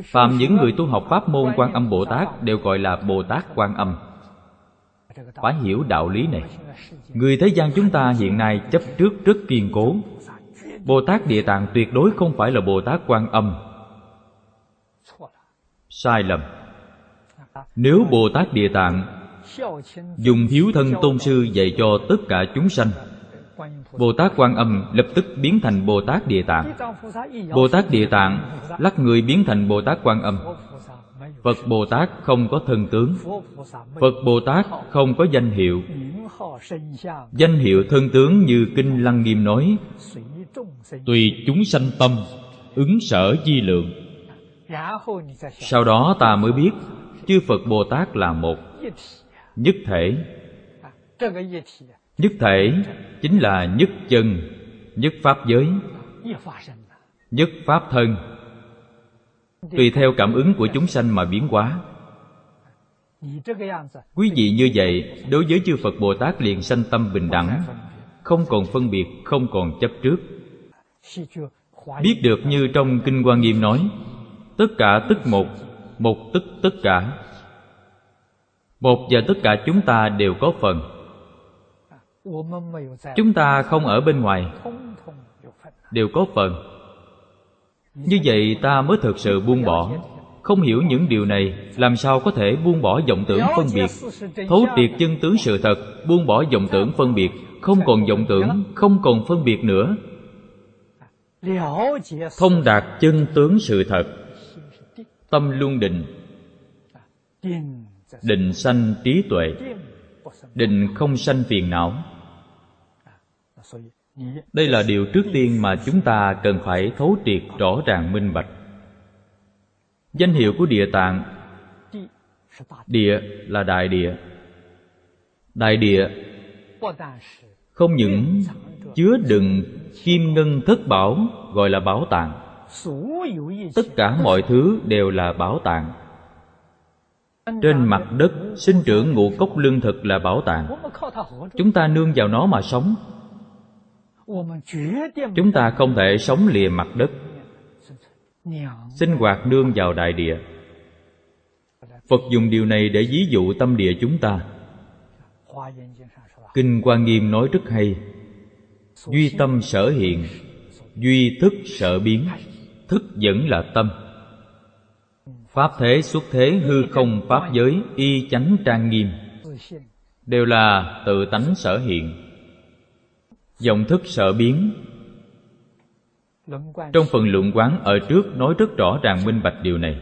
Phạm những người tu học pháp môn quan âm bồ tát đều gọi là bồ tát quan âm. Phải hiểu đạo lý này. Người thế gian chúng ta hiện nay chấp trước rất kiên cố. Bồ tát địa tạng tuyệt đối không phải là bồ tát quan âm. Sai lầm nếu bồ tát địa tạng dùng hiếu thân tôn sư dạy cho tất cả chúng sanh bồ tát quan âm lập tức biến thành bồ tát địa tạng. Bồ tát địa tạng lắc người biến thành bồ tát quan âm. Phật bồ tát không có thân tướng. Phật bồ tát không có danh hiệu. Danh hiệu thân tướng như kinh lăng nghiêm nói, tùy chúng sanh tâm, ứng sở di lượng. Sau đó ta mới biết chư phật bồ tát là một. Nhất thể. Nhất thể chính là nhất chân, nhất pháp giới, nhất pháp thân. Tùy theo cảm ứng của chúng sanh mà biến hóa. Quý vị như vậy, đối với chư phật bồ tát liền sanh tâm bình đẳng, không còn phân biệt, không còn chấp trước. Biết được như trong kinh hoa nghiêm nói, tất cả tức một một tức tất cả. Một và tất cả chúng ta đều có phần. Chúng ta không ở bên ngoài, đều có phần. Như vậy ta mới thực sự buông bỏ. Không hiểu những điều này, làm sao có thể buông bỏ vọng tưởng phân biệt? Thấu triệt chân tướng sự thật, buông bỏ vọng tưởng phân biệt. Không còn vọng tưởng, không còn phân biệt nữa. Thông đạt chân tướng sự thật tâm luôn định. Định sanh trí tuệ. Định không sanh phiền não. Đây là điều trước tiên mà chúng ta cần phải thấu triệt rõ ràng minh bạch. Danh hiệu của địa tạng, địa là đại địa. Đại địa không những chứa đựng kim ngân thất bảo, gọi là bảo tàng tất cả mọi thứ đều là bảo tàng. Trên mặt đất sinh trưởng ngũ cốc lương thực là bảo tàng. Chúng ta nương vào nó mà sống. Chúng ta không thể sống lìa mặt đất. Sinh hoạt nương vào đại địa. Phật dùng điều này để ví dụ tâm địa chúng ta. Kinh quan nghiêm nói rất hay. Duy tâm sở hiện duy thức sở biến thức vẫn là tâm. Pháp thế xuất thế hư không pháp giới, y chánh trang nghiêm. Đều là tự tánh sở hiện. Dòng thức sở biến. Trong phần luận quán ở trước nói rất rõ ràng minh bạch điều này.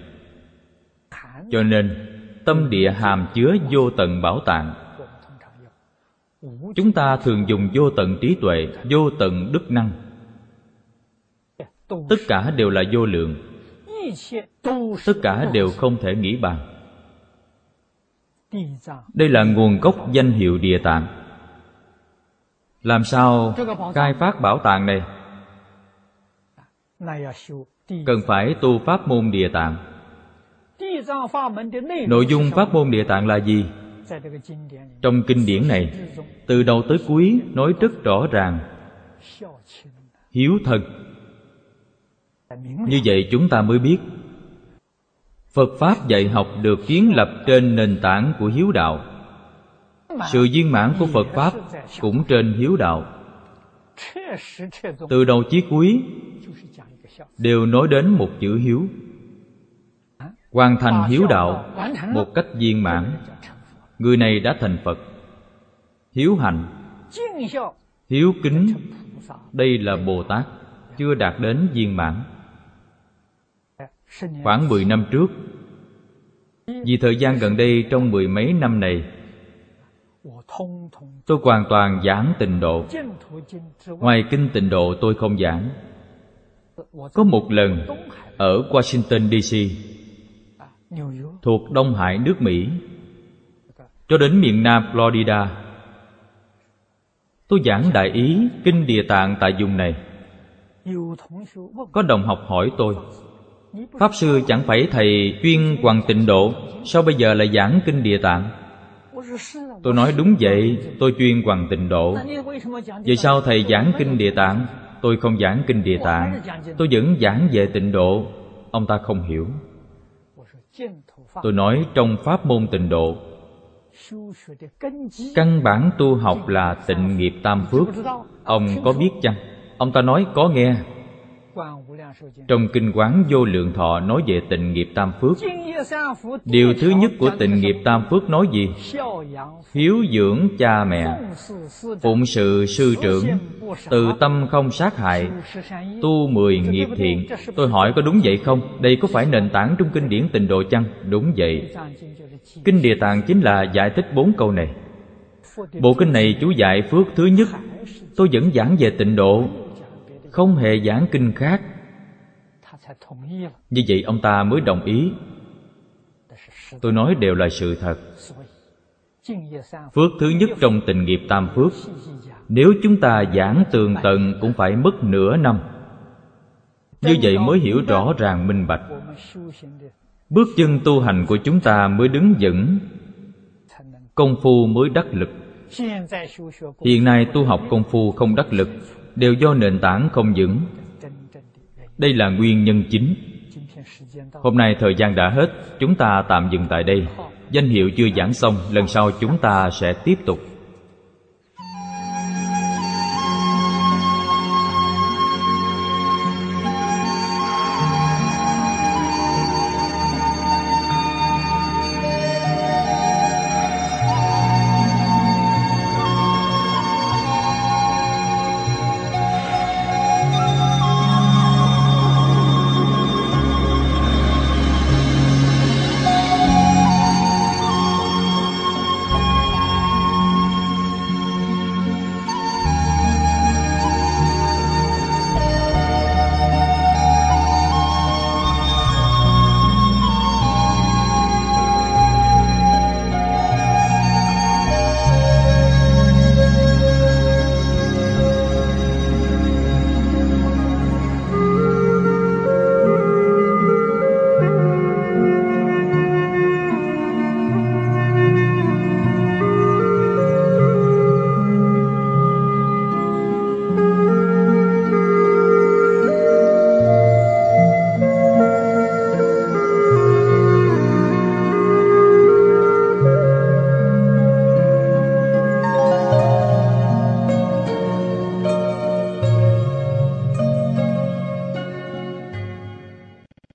Cho nên, tâm địa hàm chứa vô tận bảo tàng chúng ta thường dùng vô tận trí tuệ, vô tận đức năng tất cả đều là vô lượng. Tất cả đều không thể nghĩ bàn. Đây là nguồn gốc danh hiệu địa tạng. Làm sao khai phát bảo tàng này? Cần phải tu pháp môn địa tạng. Nội dung pháp môn địa tạng là gì? Trong kinh điển này, từ đầu tới cuối nói rất rõ ràng. Hiếu thần như vậy chúng ta mới biết phật pháp dạy học được kiến lập trên nền tảng của hiếu đạo. Sự viên mãn của phật pháp cũng trên hiếu đạo. Từ đầu chí cuối đều nói đến một chữ hiếu. Hoàn thành hiếu đạo một cách viên mãn. Người này đã thành phật. Hiếu hạnh hiếu kính đây là bồ tát chưa đạt đến viên mãn khoảng mười năm trước, vì thời gian gần đây trong mười mấy năm này, tôi hoàn toàn giảng tịnh độ. Ngoài kinh tịnh độ tôi không giảng. Có một lần ở washington dc thuộc đông hải nước mỹ, cho đến miền nam florida, tôi giảng đại ý kinh địa tạng tại vùng này. Có đồng học hỏi tôi pháp sư chẳng phải thầy chuyên hoàng tịnh độ, sao bây giờ lại giảng kinh địa tạng? Tôi nói đúng vậy, tôi chuyên hoàng tịnh độ. Vậy sao thầy giảng kinh địa tạng? Tôi không giảng kinh địa tạng, tôi vẫn giảng về tịnh độ. Ông ta không hiểu. Tôi nói trong pháp môn tịnh độ. Căn bản tu học là tịnh nghiệp tam phước. Ông có biết chăng? Ông ta nói có nghe trong kinh quán vô lượng thọ nói về tịnh nghiệp tam phước. Điều thứ nhất của tịnh nghiệp tam phước nói gì? Hiếu dưỡng cha mẹ. Phụng sự sư trưởng. Từ tâm không sát hại. Tu mười nghiệp thiện. Tôi hỏi có đúng vậy không? Đây có phải nền tảng trong kinh điển tịnh độ chăng? Đúng vậy. Kinh địa tạng chính là giải thích bốn câu này. Bộ kinh này chú dạy phước thứ nhất. Tôi vẫn giảng về tịnh độ không hề giảng kinh khác. Như vậy ông ta mới đồng ý. Tôi nói đều là sự thật. phước thứ nhất trong tình nghiệp tam phước. Nếu chúng ta giảng tường tận cũng phải mất nửa năm. Như vậy mới hiểu rõ ràng minh bạch. bước chân tu hành của chúng ta mới đứng vững. Công phu mới đắc lực. Hiện nay tu học công phu không đắc lực đều do nền tảng không vững. Đây là nguyên nhân chính. Hôm nay thời gian đã hết, chúng ta tạm dừng tại đây. Danh hiệu chưa giảng xong, lần sau chúng ta sẽ tiếp tục.